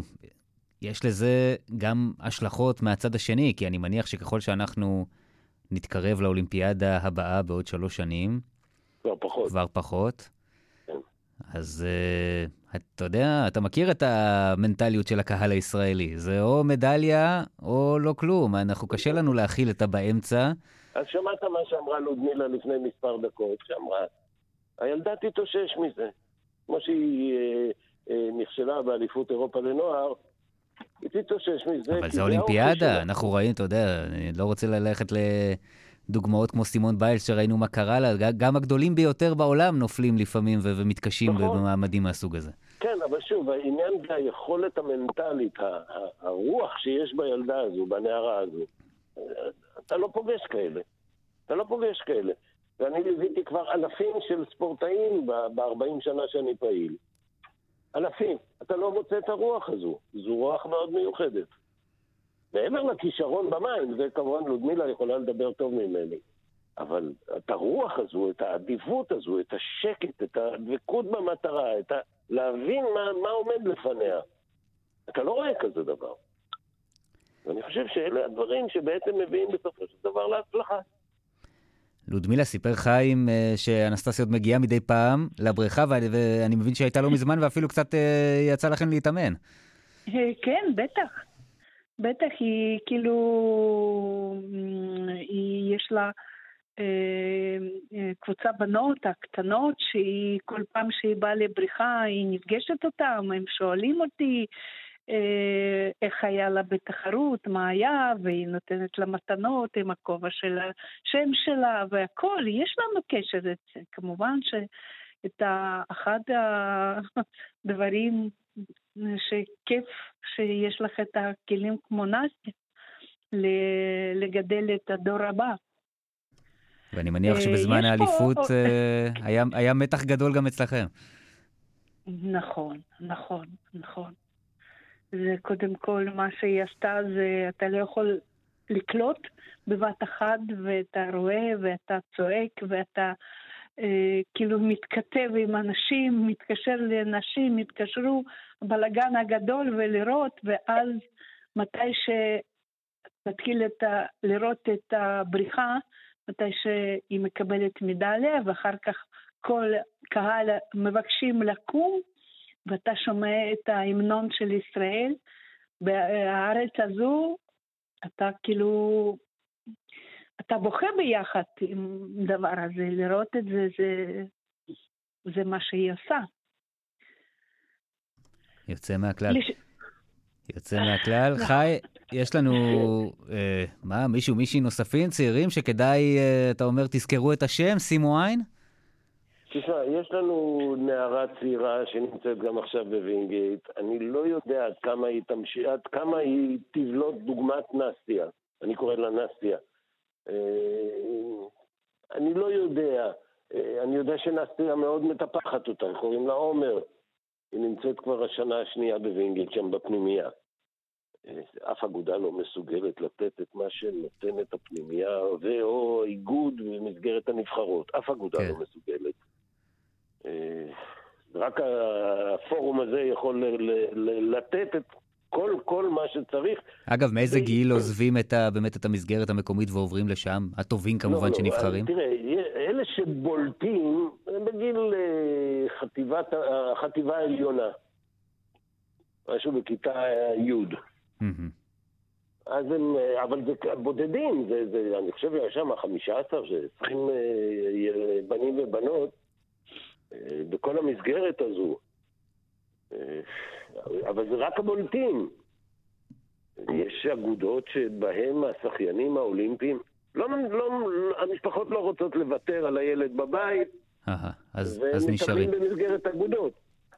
יש לזה גם השלכות מהצד השני, כי אני מניח שככל שאנחנו נתקרב לאולימפיאדה הבאה בעוד שלוש שנים, כבר פחות. כבר פחות. אז uh, אתה יודע, אתה מכיר את המנטליות של הקהל הישראלי. זה או מדליה או לא כלום. אנחנו, קשה לנו להכיל את הבאמצע. אז שמעת מה שאמרה לודמילה לפני מספר דקות, שאמרה, הילדה תתאושש מזה. כמו שהיא אה, אה, נכשלה באליפות אירופה לנוער, היא תתאושש מזה. אבל זה אולימפיאדה, אנחנו רואים, אתה יודע, אני לא רוצה ללכת לדוגמאות כמו סימון ביילס, שראינו מה קרה לה, גם הגדולים ביותר בעולם נופלים לפעמים ומתקשים נכון. במעמדים מהסוג הזה. כן, אבל שוב, העניין זה היכולת המנטלית, הרוח שיש בילדה הזו, בנערה הזו. אתה לא פוגש כאלה. אתה לא פוגש כאלה. ואני ליוויתי כבר אלפים של ספורטאים ב-40 שנה שאני פעיל. אלפים. אתה לא מוצא את הרוח הזו. זו רוח מאוד מיוחדת. מעבר לכישרון במים, זה כמובן לודמילה יכולה לדבר טוב ממני. אבל את הרוח הזו, את האדיבות הזו, את השקט, את הדבקות במטרה, את ה... להבין מה, מה עומד לפניה. אתה לא רואה כזה דבר. ואני חושב שאלה הדברים שבעצם מביאים בסופו של דבר להצלחה. לודמילה סיפר חיים אה, שאנסטסיה עוד מגיעה מדי פעם לבריכה, ואני מבין שהייתה לא מזמן ואפילו קצת אה, יצא לכם להתאמן. אה, כן, בטח. בטח, היא כאילו, היא יש לה קבוצה בנות הקטנות, שהיא כל פעם שהיא באה לבריכה, היא נפגשת אותם, הם שואלים אותי. אה, איך היה לה בתחרות, מה היה, והיא נותנת לה מתנות עם הכובע של השם שלה והכל, יש לנו קשר. כמובן שאת אחד הדברים שכיף שיש לך את הכלים כמו נסטיה, לגדל את הדור הבא. ואני מניח אה, שבזמן האליפות אה, היה, היה מתח גדול גם אצלכם. נכון, נכון, נכון. זה קודם כל מה שהיא עשתה זה אתה לא יכול לקלוט בבת אחת ואתה רואה ואתה צועק ואתה כאילו מתכתב עם אנשים, מתקשר לנשים, התקשרו בלאגן הגדול ולראות ואז מתי שתתחיל את ה, לראות את הבריחה, מתי שהיא מקבלת מדליה ואחר כך כל קהל מבקשים לקום ואתה שומע את ההמנון של ישראל, בארץ הזו אתה כאילו, אתה בוכה ביחד עם הדבר הזה, לראות את זה, זה, זה מה שהיא עושה. יוצא מהכלל. לש... יוצא מהכלל. חי, יש לנו, אה, מה, מישהו, מישהי נוספים, צעירים, שכדאי, אה, אתה אומר, תזכרו את השם, שימו עין? תשמע, יש לנו נערה צעירה שנמצאת גם עכשיו בווינגייט. אני לא יודע עד כמה היא תמשיך, עד כמה היא תבלוט דוגמת נסטיה. אני קורא לה נסטיה. אה, אני לא יודע. אה, אני יודע שנסטיה מאוד מטפחת אותה, קוראים לה עומר. היא נמצאת כבר השנה השנייה בווינגייט, שם בפנימייה. אה, אף אגודה לא מסוגלת לתת את מה שנותנת הפנימייה, ו/או איגוד במסגרת הנבחרות. אף אגודה כן. לא מסוגלת. רק הפורום הזה יכול לתת את כל, כל מה שצריך. אגב, מאיזה גיל עוזבים את ה, באמת את המסגרת המקומית ועוברים לשם? הטובים כמובן לא, לא שנבחרים? לא, תראה, אלה שבולטים הם בגיל אה, חטיבת, החטיבה העליונה. משהו בכיתה י'. אז הם, אה, אבל זה בודדים, זה, זה, אני חושב שיש שם 15, 20 בנים ובנות אה, בכל המסגרת הזו. אה, אבל זה רק הבולטים. יש אגודות שבהן השחיינים האולימפיים, לא, לא, המשפחות לא רוצות לוותר על הילד בבית, אהה, אז, אז נשארים. והם במסגרת אגודות.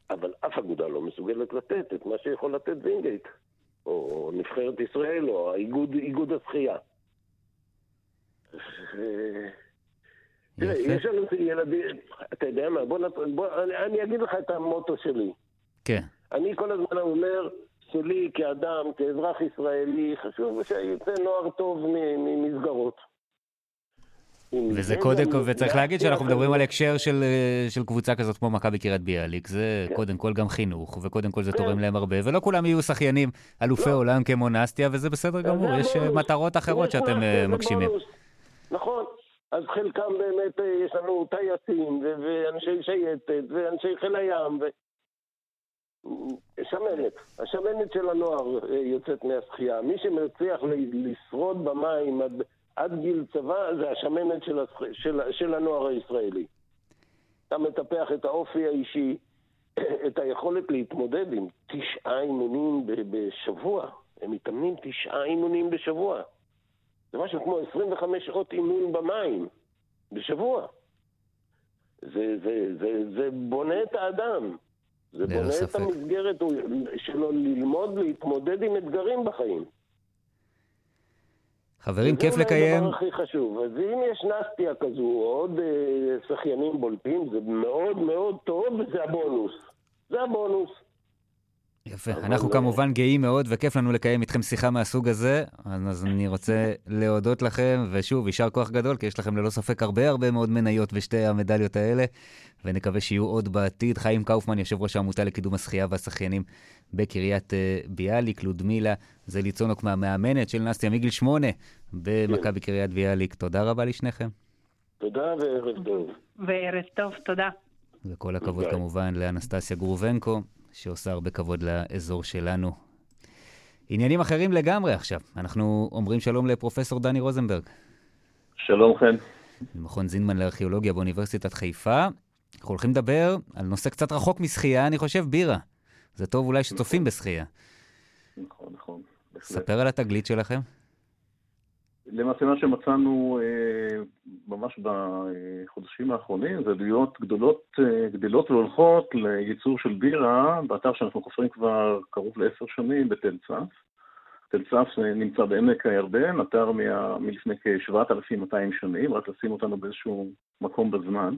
אבל אף אגודה לא מסוגלת לתת את מה שיכול לתת וינגייט, או נבחרת ישראל, או האיגוד, איגוד השחייה. תראה, יש לנו ילדים, אתה יודע מה, בוא, בוא אני, אני אגיד לך את המוטו שלי. כן. אני כל הזמן אומר, שלי כאדם, כאזרח ישראלי, חשוב שיוצא נוער טוב ממסגרות. וזה קודם כל, וצריך להגיד שאנחנו מדברים על הקשר של, של קבוצה כזאת כמו מכבי קריית ביאליק, זה כן. קודם כל גם חינוך, וקודם כל זה כן. תורם להם הרבה, ולא כולם יהיו שחיינים אלופי לא. עולם כמו נסטיה, וזה בסדר גמור, יש בונוס. מטרות אחרות שאתם מגשימים. נכון, אז חלקם באמת, יש לנו טייסים, ואנשי שייטת, ואנשי חיל הים. שמנת, השמנת של הנוער יוצאת מהשחייה. מי שמצליח לשרוד במים עד... עד גיל צבא זה השמנת של, השח... של, של הנוער הישראלי. אתה מטפח את האופי האישי, את היכולת להתמודד עם תשעה אימונים בשבוע. הם מתאמנים תשעה אימונים בשבוע. זה משהו כמו 25 שעות אימון במים בשבוע. זה, זה, זה, זה בונה את האדם. זה בונה ספק. את המסגרת שלו ללמוד להתמודד עם אתגרים בחיים. חברים, כיף לקיים... זה הדבר הכי חשוב. אז אם יש נסטיה כזו, או עוד אה, שחיינים בולטים, זה מאוד מאוד טוב, וזה הבונוס. זה הבונוס. יפה. אנחנו אה, כמובן גאים מאוד, וכיף לנו לקיים איתכם שיחה מהסוג הזה. אז אני רוצה להודות לכם, ושוב, יישר כוח גדול, כי יש לכם ללא ספק הרבה הרבה מאוד מניות בשתי המדליות האלה, ונקווה שיהיו עוד בעתיד. חיים קאופמן, יושב ראש העמותה לקידום השחייה והשחיינים בקריית אה, ביאליק, לודמילה זליצונוק מהמאמנת של נסטיה מגיל שמונה במכבי קריית ביאליק. תודה רבה לשניכם. תודה וערב טוב. וערב טוב, תודה. וכל הכבוד כמובן לאנסטסיה גרובנקו, שעושה הרבה כבוד לאזור שלנו. עניינים אחרים לגמרי עכשיו. אנחנו אומרים שלום לפרופסור דני רוזנברג. שלום חן. ממכון זינמן לארכיאולוגיה באוניברסיטת חיפה. אנחנו הולכים לדבר על נושא קצת רחוק משחייה, אני חושב, בירה. זה טוב אולי שצופים בשחייה. נכון, נכון. ספר על התגלית שלכם. למעשה מה שמצאנו אה, ממש בחודשים האחרונים זה עלויות גדולות, אה, גדלות והולכות לייצור של בירה באתר שאנחנו חופרים כבר קרוב לעשר שנים בתל צף. תל צף נמצא בעמק הירדן, אתר מה, מלפני כ-7,200 שנים, רק לשים אותנו באיזשהו מקום בזמן.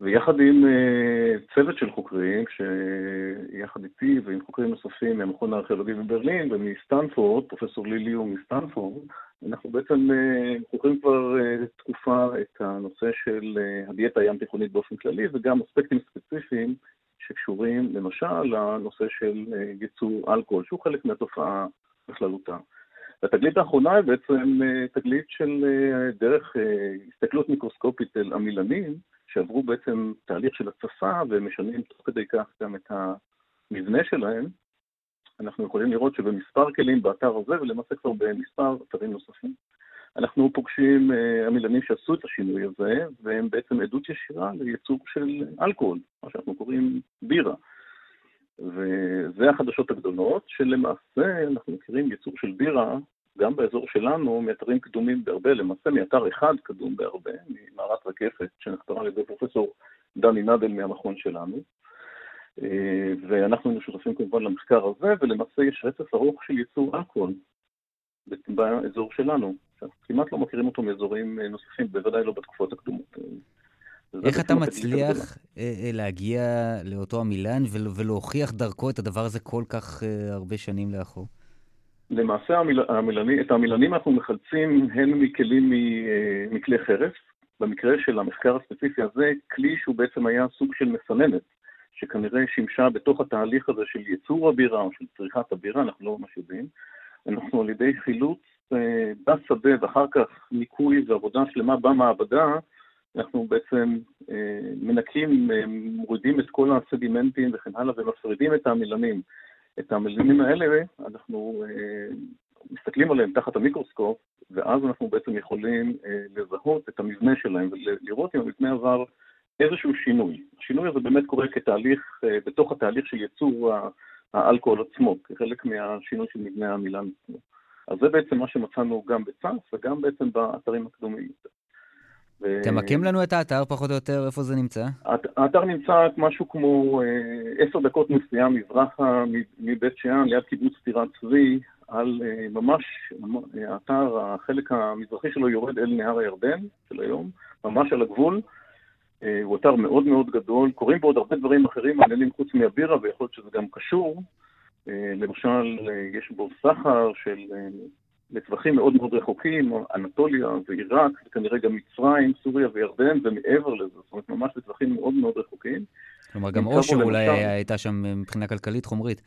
ויחד עם uh, צוות של חוקרים, שיחד איתי ועם חוקרים נוספים מהמכון הארכיאולוגי בברלין ומסטנפורד, פרופסור ליליו מסטנפורד, אנחנו בעצם uh, חוקרים כבר uh, תקופה את הנושא של הדיאטה הים תיכונית באופן כללי וגם אספקטים ספציפיים שקשורים למשל לנושא של ייצור אלכוהול, שהוא חלק מהתופעה בכללותה. והתגלית האחרונה היא בעצם תגלית של דרך הסתכלות מיקרוסקופית אל עמילנים, שעברו בעצם תהליך של הצפה ומשנים תוך כדי כך גם את המבנה שלהם, אנחנו יכולים לראות שבמספר כלים באתר הזה, ולמעשה כבר במספר אתרים נוספים, אנחנו פוגשים uh, המילנים שעשו את השינוי הזה, והם בעצם עדות ישירה לייצור של אלכוהול, מה שאנחנו קוראים בירה. וזה החדשות הגדולות, שלמעשה אנחנו מכירים ייצור של בירה גם באזור שלנו, מאתרים קדומים בהרבה, למעשה מאתר אחד קדום בהרבה, ממערת רקפת, שנחתרה על ידי פרופסור דני נדל מהמכון שלנו. אה, ואנחנו משותפים כמובן למחקר הזה, ולמעשה יש רצף ארוך של ייצור אלכוהול באזור שלנו. כמעט לא מכירים אותו מאזורים אה, נוספים, בוודאי לא בתקופות הקדומות. איך אתה מצליח אה, להגיע לאותו המילן ולהוכיח דרכו את הדבר הזה כל כך הרבה שנים לאחור? למעשה המיל... המילני, את המילנים אנחנו מחלצים הן מכלים אה, מכלי חרס, במקרה של המחקר הספציפי הזה, כלי שהוא בעצם היה סוג של מסננת, שכנראה שימשה בתוך התהליך הזה של ייצור הבירה או של צריכת הבירה, אנחנו לא ממש יודעים. אנחנו על ידי חילוץ אה, בשדה ואחר כך ניקוי ועבודה שלמה במעבדה, אנחנו בעצם אה, מנקים, מורידים את כל הסדימנטים וכן הלאה ומפרידים את המילנים. את המלינים האלה, אנחנו אה, מסתכלים עליהם תחת המיקרוסקופ, ואז אנחנו בעצם יכולים אה, לזהות את המבנה שלהם ולראות אם המבנה עבר איזשהו שינוי. השינוי הזה באמת קורה כתהליך, אה, בתוך התהליך של ייצור האלכוהול עצמו, כחלק מהשינוי של מבנה המילן עצמו. אז זה בעצם מה שמצאנו גם בצאנס וגם בעצם באתרים הקדומים יותר. תמקם לנו את האתר פחות או יותר, איפה זה נמצא? האתר נמצא משהו כמו אה, עשר דקות נסיעה מזרחה מבית שאן, ליד קיבוץ טירת צבי, על אה, ממש, האתר, החלק המזרחי שלו יורד אל נהר הירדן של היום, ממש על הגבול. אה, הוא אתר מאוד מאוד גדול, קורים בו עוד הרבה דברים אחרים מעניינים חוץ מהבירה, ויכול להיות שזה גם קשור. למשל, יש בו סחר של לטווחים מאוד מאוד רחוקים, אנטוליה ועיראק, וכנראה גם מצרים, סוריה וירדן, ומעבר לזה, זאת אומרת, ממש לטווחים מאוד מאוד רחוקים. כלומר, גם אושר אולי למשל... הייתה שם מבחינה כלכלית, חומרית.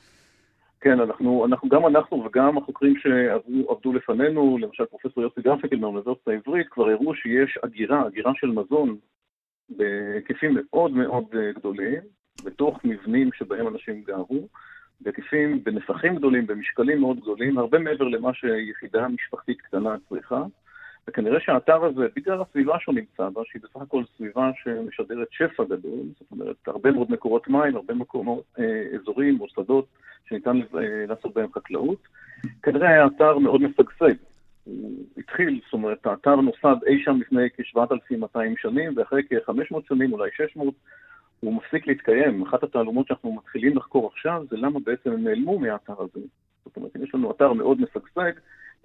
כן, אנחנו, אנחנו, גם אנחנו וגם החוקרים שעבדו לפנינו, למשל פרופסור יוסי גרפיקל מהאוניברסיטה העברית, כבר הראו שיש אגירה, אגירה של מזון בהיקפים מאוד מאוד גדולים, בתוך מבנים שבהם אנשים גרו. בהיקפים, בנפחים גדולים, במשקלים מאוד גדולים, הרבה מעבר למה שיחידה משפחתית קטנה צריכה. וכנראה שהאתר הזה, בגלל הסביבה שהוא נמצא בה, שהיא בסך הכל סביבה שמשדרת שפע גדול, זאת אומרת, הרבה מאוד מקורות מים, הרבה מקומות, אה, אזורים, מוסדות שניתן אה, לעשות בהם חקלאות, כנראה היה אתר מאוד משגשג. הוא התחיל, זאת אומרת, האתר נוסד אי שם לפני כ-7,200 שנים, ואחרי כ-500 שנים, אולי 600, הוא מפסיק להתקיים. אחת התעלומות שאנחנו מתחילים לחקור עכשיו זה למה בעצם הם נעלמו מהאתר הזה. זאת אומרת, אם יש לנו אתר מאוד משגשג,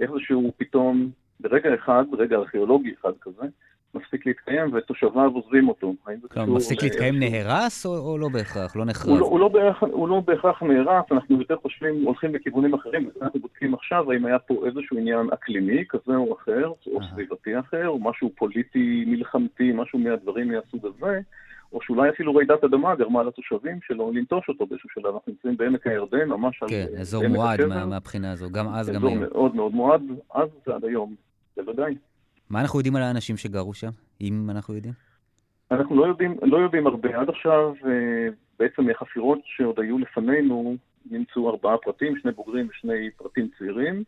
איך זה שהוא פתאום, ברגע אחד, ברגע ארכיאולוגי אחד כזה, מפסיק להתקיים ותושביו עוזבים אותו. מפסיק להתקיים נהרס או, או לא בהכרח? לא נחרב? הוא לא, הוא, לא הוא לא בהכרח נהרס, אנחנו יותר חושבים, הולכים לכיוונים אחרים, אנחנו בודקים עכשיו האם היה פה איזשהו עניין אקלימי כזה או אחר, או סביבתי אחר, או משהו פוליטי מלחמתי, משהו מהדברים מהסוג הזה. או שאולי אפילו רעידת אדמה גרמה לתושבים שלו לנטוש אותו באיזשהו שלב. אנחנו נמצאים בעמק הירדן, ממש על כן, אזור מועד מה, מהבחינה הזו, גם אז, גם היום. אזור מאוד מאוד מועד, אז ועד היום, בוודאי. מה אנחנו יודעים על האנשים שגרו שם, אם אנחנו יודעים? אנחנו לא יודעים, לא יודעים הרבה. עד עכשיו, אה, בעצם מהחפירות שעוד היו לפנינו, נמצאו ארבעה פרטים, שני בוגרים ושני פרטים צעירים.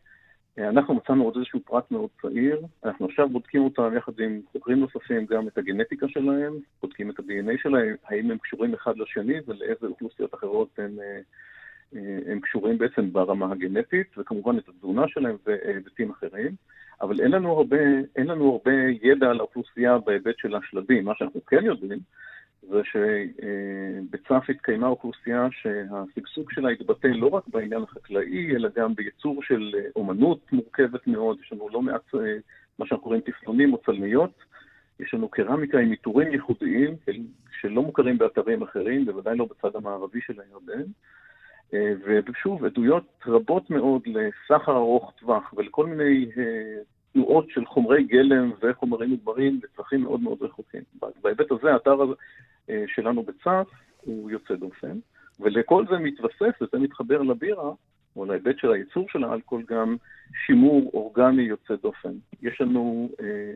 אנחנו מצאנו עוד איזשהו פרט מאוד צעיר, אנחנו עכשיו בודקים אותם יחד עם חוקרים נוספים, גם את הגנטיקה שלהם, בודקים את ה-DNA שלהם, האם הם קשורים אחד לשני ולאיזה אוכלוסיות אחרות הם, אה, אה, הם קשורים בעצם ברמה הגנטית, וכמובן את התזונה שלהם והיבטים אחרים. אבל אין לנו הרבה, אין לנו הרבה ידע על האוכלוסייה בהיבט של השלבים. מה שאנחנו כן יודעים, זה שבצף התקיימה אוכלוסייה שהשגשוג שלה התבטא לא רק בעניין החקלאי, אלא גם בייצור של אומנות מורכבת מאוד. יש לנו לא מעט, אה, מה שאנחנו קוראים תפלונים או צלמיות. יש לנו קרמיקה עם עיטורים ייחודיים שלא מוכרים באתרים אחרים, בוודאי לא בצד המערבי של הירדן. אה, ושוב, עדויות רבות מאוד לסחר ארוך טווח ולכל מיני אה, תנועות של חומרי גלם וחומרים מוגברים לצרכים מאוד מאוד רחוקים. בהיבט הזה, האתר אה, שלנו בצף הוא יוצא דופן, ולכל זה מתווסף, וזה מתחבר לבירה, או להיבט של הייצור של האלכוהול, גם שימור אורגני יוצא דופן. יש לנו אה,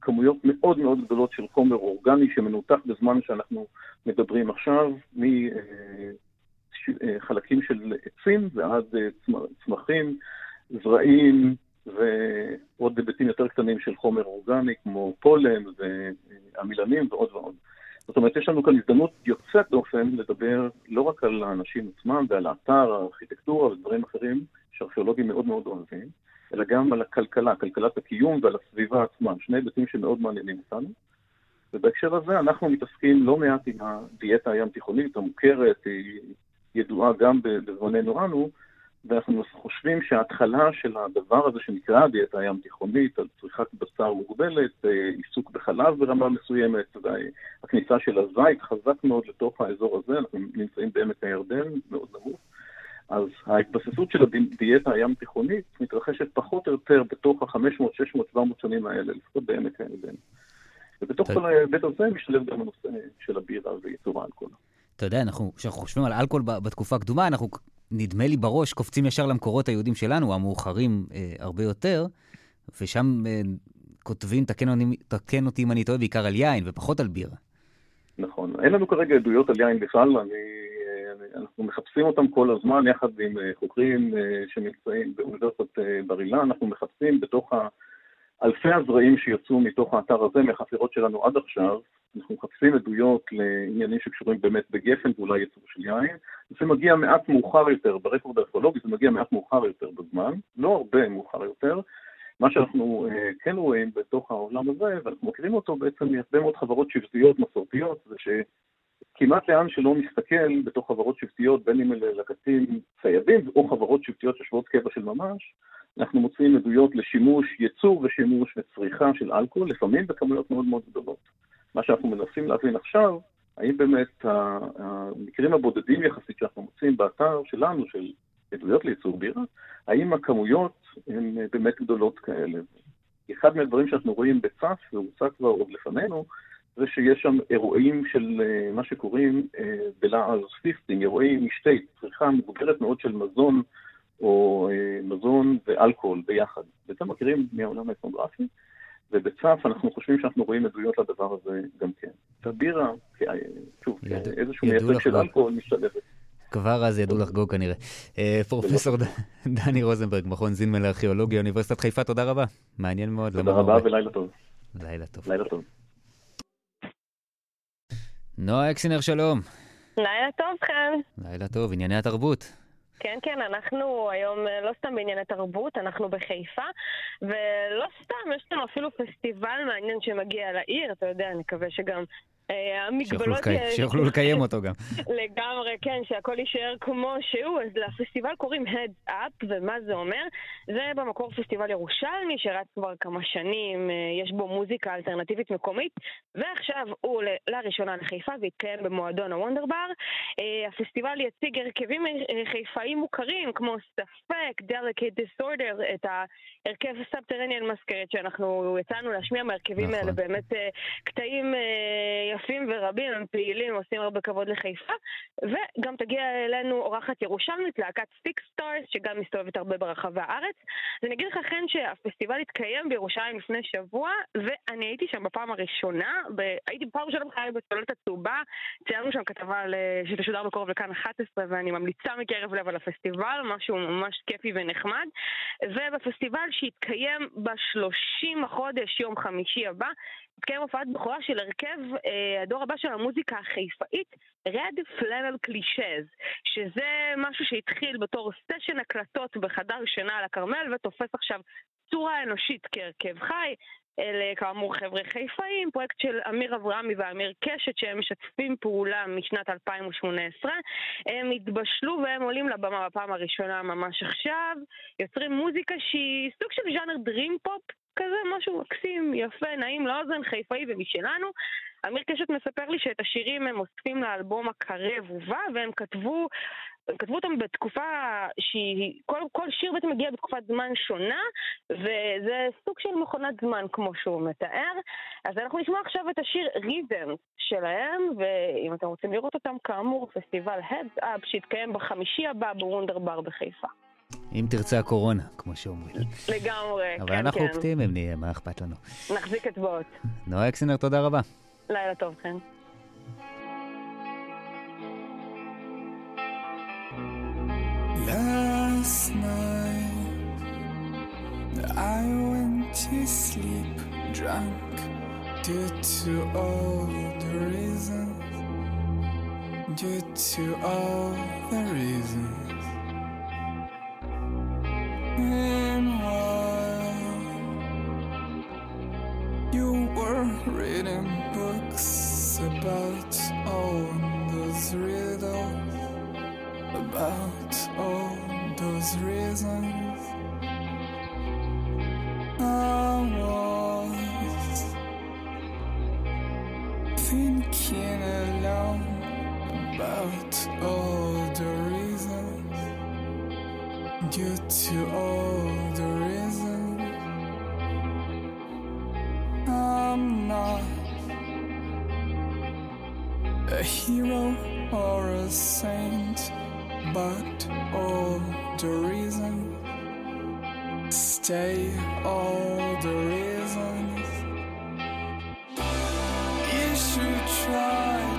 כמויות מאוד מאוד גדולות של חומר אורגני שמנותח בזמן שאנחנו מדברים עכשיו, מחלקים אה, של עצים ועד אה, צמחים, זרעים, ועוד היבטים יותר קטנים של חומר אורגני, כמו פולן ועמילנים ועוד ועוד. זאת אומרת, יש לנו כאן הזדמנות יוצאת דופן לדבר לא רק על האנשים עצמם ועל האתר, הארכיטקטורה ודברים אחרים שארכיאולוגים מאוד מאוד אוהבים, אלא גם על הכלכלה, כלכלת הקיום ועל הסביבה עצמה, שני היבטים שמאוד מעניינים אותנו. ובהקשר הזה אנחנו מתעסקים לא מעט עם הדיאטה הים תיכונית המוכרת, היא ידועה גם בזמננו אנו, ואנחנו חושבים שההתחלה של הדבר הזה שנקרא דיאטה הים תיכונית, על צריכת בשר מוגבלת, אה, עיסוק בחלב ברמה מסוימת, והכניסה של הזית חזק מאוד לתוך האזור הזה, אנחנו נמצאים בעמק הירדן, מאוד נמוך. אז ההתבססות של הדיאטה הים תיכונית מתרחשת פחות או יותר בתוך ה-500, 600, 700 שנים האלה, לפחות בעמק הירדן. ובתוך כל ההיבט הזה משתלב גם הנושא של הבירה וייצור האלכוהול. אתה יודע, כשאנחנו חושבים על אלכוהול בתקופה הקדומה, אנחנו נדמה לי בראש, קופצים ישר למקורות היהודים שלנו, המאוחרים אה, הרבה יותר, ושם אה, כותבים, תקן תקן אותי אם אני טועה, בעיקר על יין ופחות על בירה. נכון. אין לנו כרגע עדויות על יין בכלל, אני, אה, אנחנו מחפשים אותם כל הזמן יחד עם אה, חוקרים אה, שנמצאים באוניברסיטת בר אילן, אנחנו מחפשים בתוך אלפי הזרעים שיצאו מתוך האתר הזה, מהחפירות שלנו עד עכשיו, אנחנו מחפשים עדויות לעניינים שקשורים באמת בגפן ואולי ייצור של יין. זה מגיע מעט מאוחר יותר, ברקורד הארכיאולוגי זה מגיע מעט מאוחר יותר בזמן, לא הרבה מאוחר יותר. מה שאנחנו uh, כן רואים בתוך העולם הזה, ואנחנו מכירים אותו בעצם מהרבה מאוד חברות שבטיות מסורתיות, זה שכמעט לאן שלא נסתכל בתוך חברות שבטיות, בין אם אלה לקטים ציידים או חברות שבטיות ששוות קבע של ממש, אנחנו מוצאים עדויות לשימוש, ייצור ושימוש וצריכה של אלכוהול, לפעמים בכמויות מאוד מאוד גדולות. מה שאנחנו מנסים להבין עכשיו, האם באמת המקרים הבודדים יחסית שאנחנו מוצאים באתר שלנו, של עדויות לייצור בירה, האם הכמויות הן באמת גדולות כאלה. אחד מהדברים שאנחנו רואים בצף, והוצע כבר עוד לפנינו, זה שיש שם אירועים של אה, מה שקוראים אה, בלעז פיסטינג, אירועי משתי, צריכה מבוגרת מאוד של מזון או אה, מזון ואלכוהול ביחד. ואת מכירים מהעולם האתנוגרפי, ובצף אנחנו חושבים שאנחנו רואים עדויות לדבר הזה גם כן. הבירה, שוב, יד... איזשהו מייצג של אלכוהול משתלבת. כבר אז ידעו לחגוג כנראה. אה, פרופסור דני רוזנברג, מכון זינמן לארכיאולוגיה, אוניברסיטת חיפה, תודה רבה. מעניין מאוד. תודה רבה ולילה טוב. לילה טוב. לילה טוב. נועה אקסינר, שלום. לילה טוב, חן. לילה טוב, ענייני התרבות. כן, כן, אנחנו היום אה, לא סתם בענייני תרבות, אנחנו בחיפה, ולא סתם, יש לנו אפילו פסטיבל מעניין שמגיע לעיר, אתה יודע, נקווה שגם אה, המגבלות... שיוכלו לקיים אותו גם. לגמרי, כן, שהכל יישאר כמו שהוא. אז לפסטיבל קוראים Heads Up, ומה זה אומר? זה במקור פסטיבל ירושלמי שרץ כבר כמה שנים, אה, יש בו מוזיקה אלטרנטיבית מקומית, ועכשיו הוא לראשונה לחיפה והתקיים במועדון הוונדר בר. אה, הפסטיבל יציג הרכבים חיפאיים מוכרים, כמו ספק, Delicate Disorder, את ההרכב Subterranean Masquerade, שאנחנו יצאנו להשמיע מהרכבים נכון. האלה באמת קטעים... יפים ורבים, הם פעילים, עושים הרבה כבוד לחיפה, וגם תגיע אלינו אורחת ירושלמית, להקת סטיק סטארס, שגם מסתובבת הרבה ברחבי הארץ. אז אני אגיד לך כן שהפסטיבל התקיים בירושלים לפני שבוע, ואני הייתי שם בפעם הראשונה, ב... הייתי בפעם ראשונה בחיי בצוללת הצהובה, ציינו שם כתבה שתשודר בקרוב לכאן 11, ואני ממליצה מקרב לב על הפסטיבל, משהו ממש כיפי ונחמד. ובפסטיבל שהתקיים ב-30 לחודש, יום חמישי הבא, התקיים הופעת בכורה של הרכב אה, הדור הבא של המוזיקה החיפאית, Red Flannel Clichés, שזה משהו שהתחיל בתור סשן הקלטות בחדר שינה על הכרמל ותופס עכשיו צורה אנושית כהרכב חי. אלה כאמור חבר'ה חיפאים, פרויקט של אמיר אברהמי ואמיר קשת שהם משתפים פעולה משנת 2018. הם התבשלו והם עולים לבמה בפעם הראשונה ממש עכשיו, יוצרים מוזיקה שהיא סוג של ז'אנר dream pop כזה משהו מקסים, יפה, נעים לאוזן, חיפאי ומשלנו. אמיר קשת מספר לי שאת השירים הם אוספים לאלבום הקרב ובא, והם כתבו, הם כתבו אותם בתקופה שהיא, כל, כל שיר בעצם מגיע בתקופת זמן שונה, וזה סוג של מכונת זמן כמו שהוא מתאר. אז אנחנו נשמע עכשיו את השיר ריזם שלהם, ואם אתם רוצים לראות אותם, כאמור, פסטיבל Up שיתקיים בחמישי הבא בוונדר בר בחיפה. אם תרצה הקורונה, כמו שאומרים. לגמרי, אבל כן, אנחנו כן. אופטימיים נהיה, מה אכפת לנו? נחזיק אצבעות. נועה אקסינר, תודה רבה. לילה טוב, כן. Last night I went to sleep drunk due to all the reasons, due to all the reasons. You were reading books about all those riddles, about all those reasons. I was thinking alone about all the reasons due to all the reasons I'm not a hero or a saint, but all the reasons stay all the reasons. You should try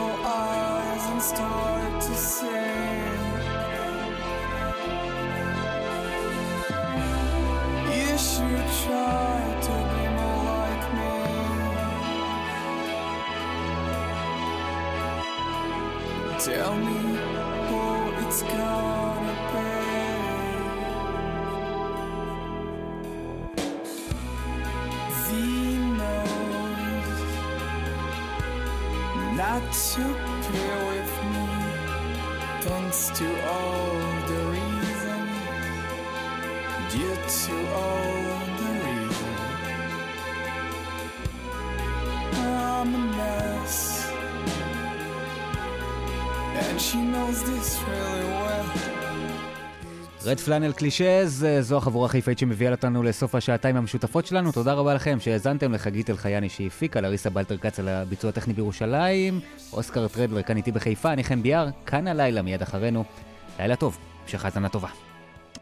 your eyes and start to sing. You should try to be more like me. Tell me boy, it's gone. To play with me. Thanks to all the reason, due to all the reason. I'm a mess. And she knows this really well. רד פלנל קלישז, זו החבורה החיפאית שמביאה אותנו לסוף השעתיים המשותפות שלנו. תודה רבה לכם שהאזנתם לחגית אלחייני שהפיקה, לאריסה בלטר כץ על הביצוע הטכני בירושלים, אוסקר טרדלר כאן איתי בחיפה, אני חן ביאר, כאן הלילה מיד אחרינו. לילה טוב, המשך האזנה טובה.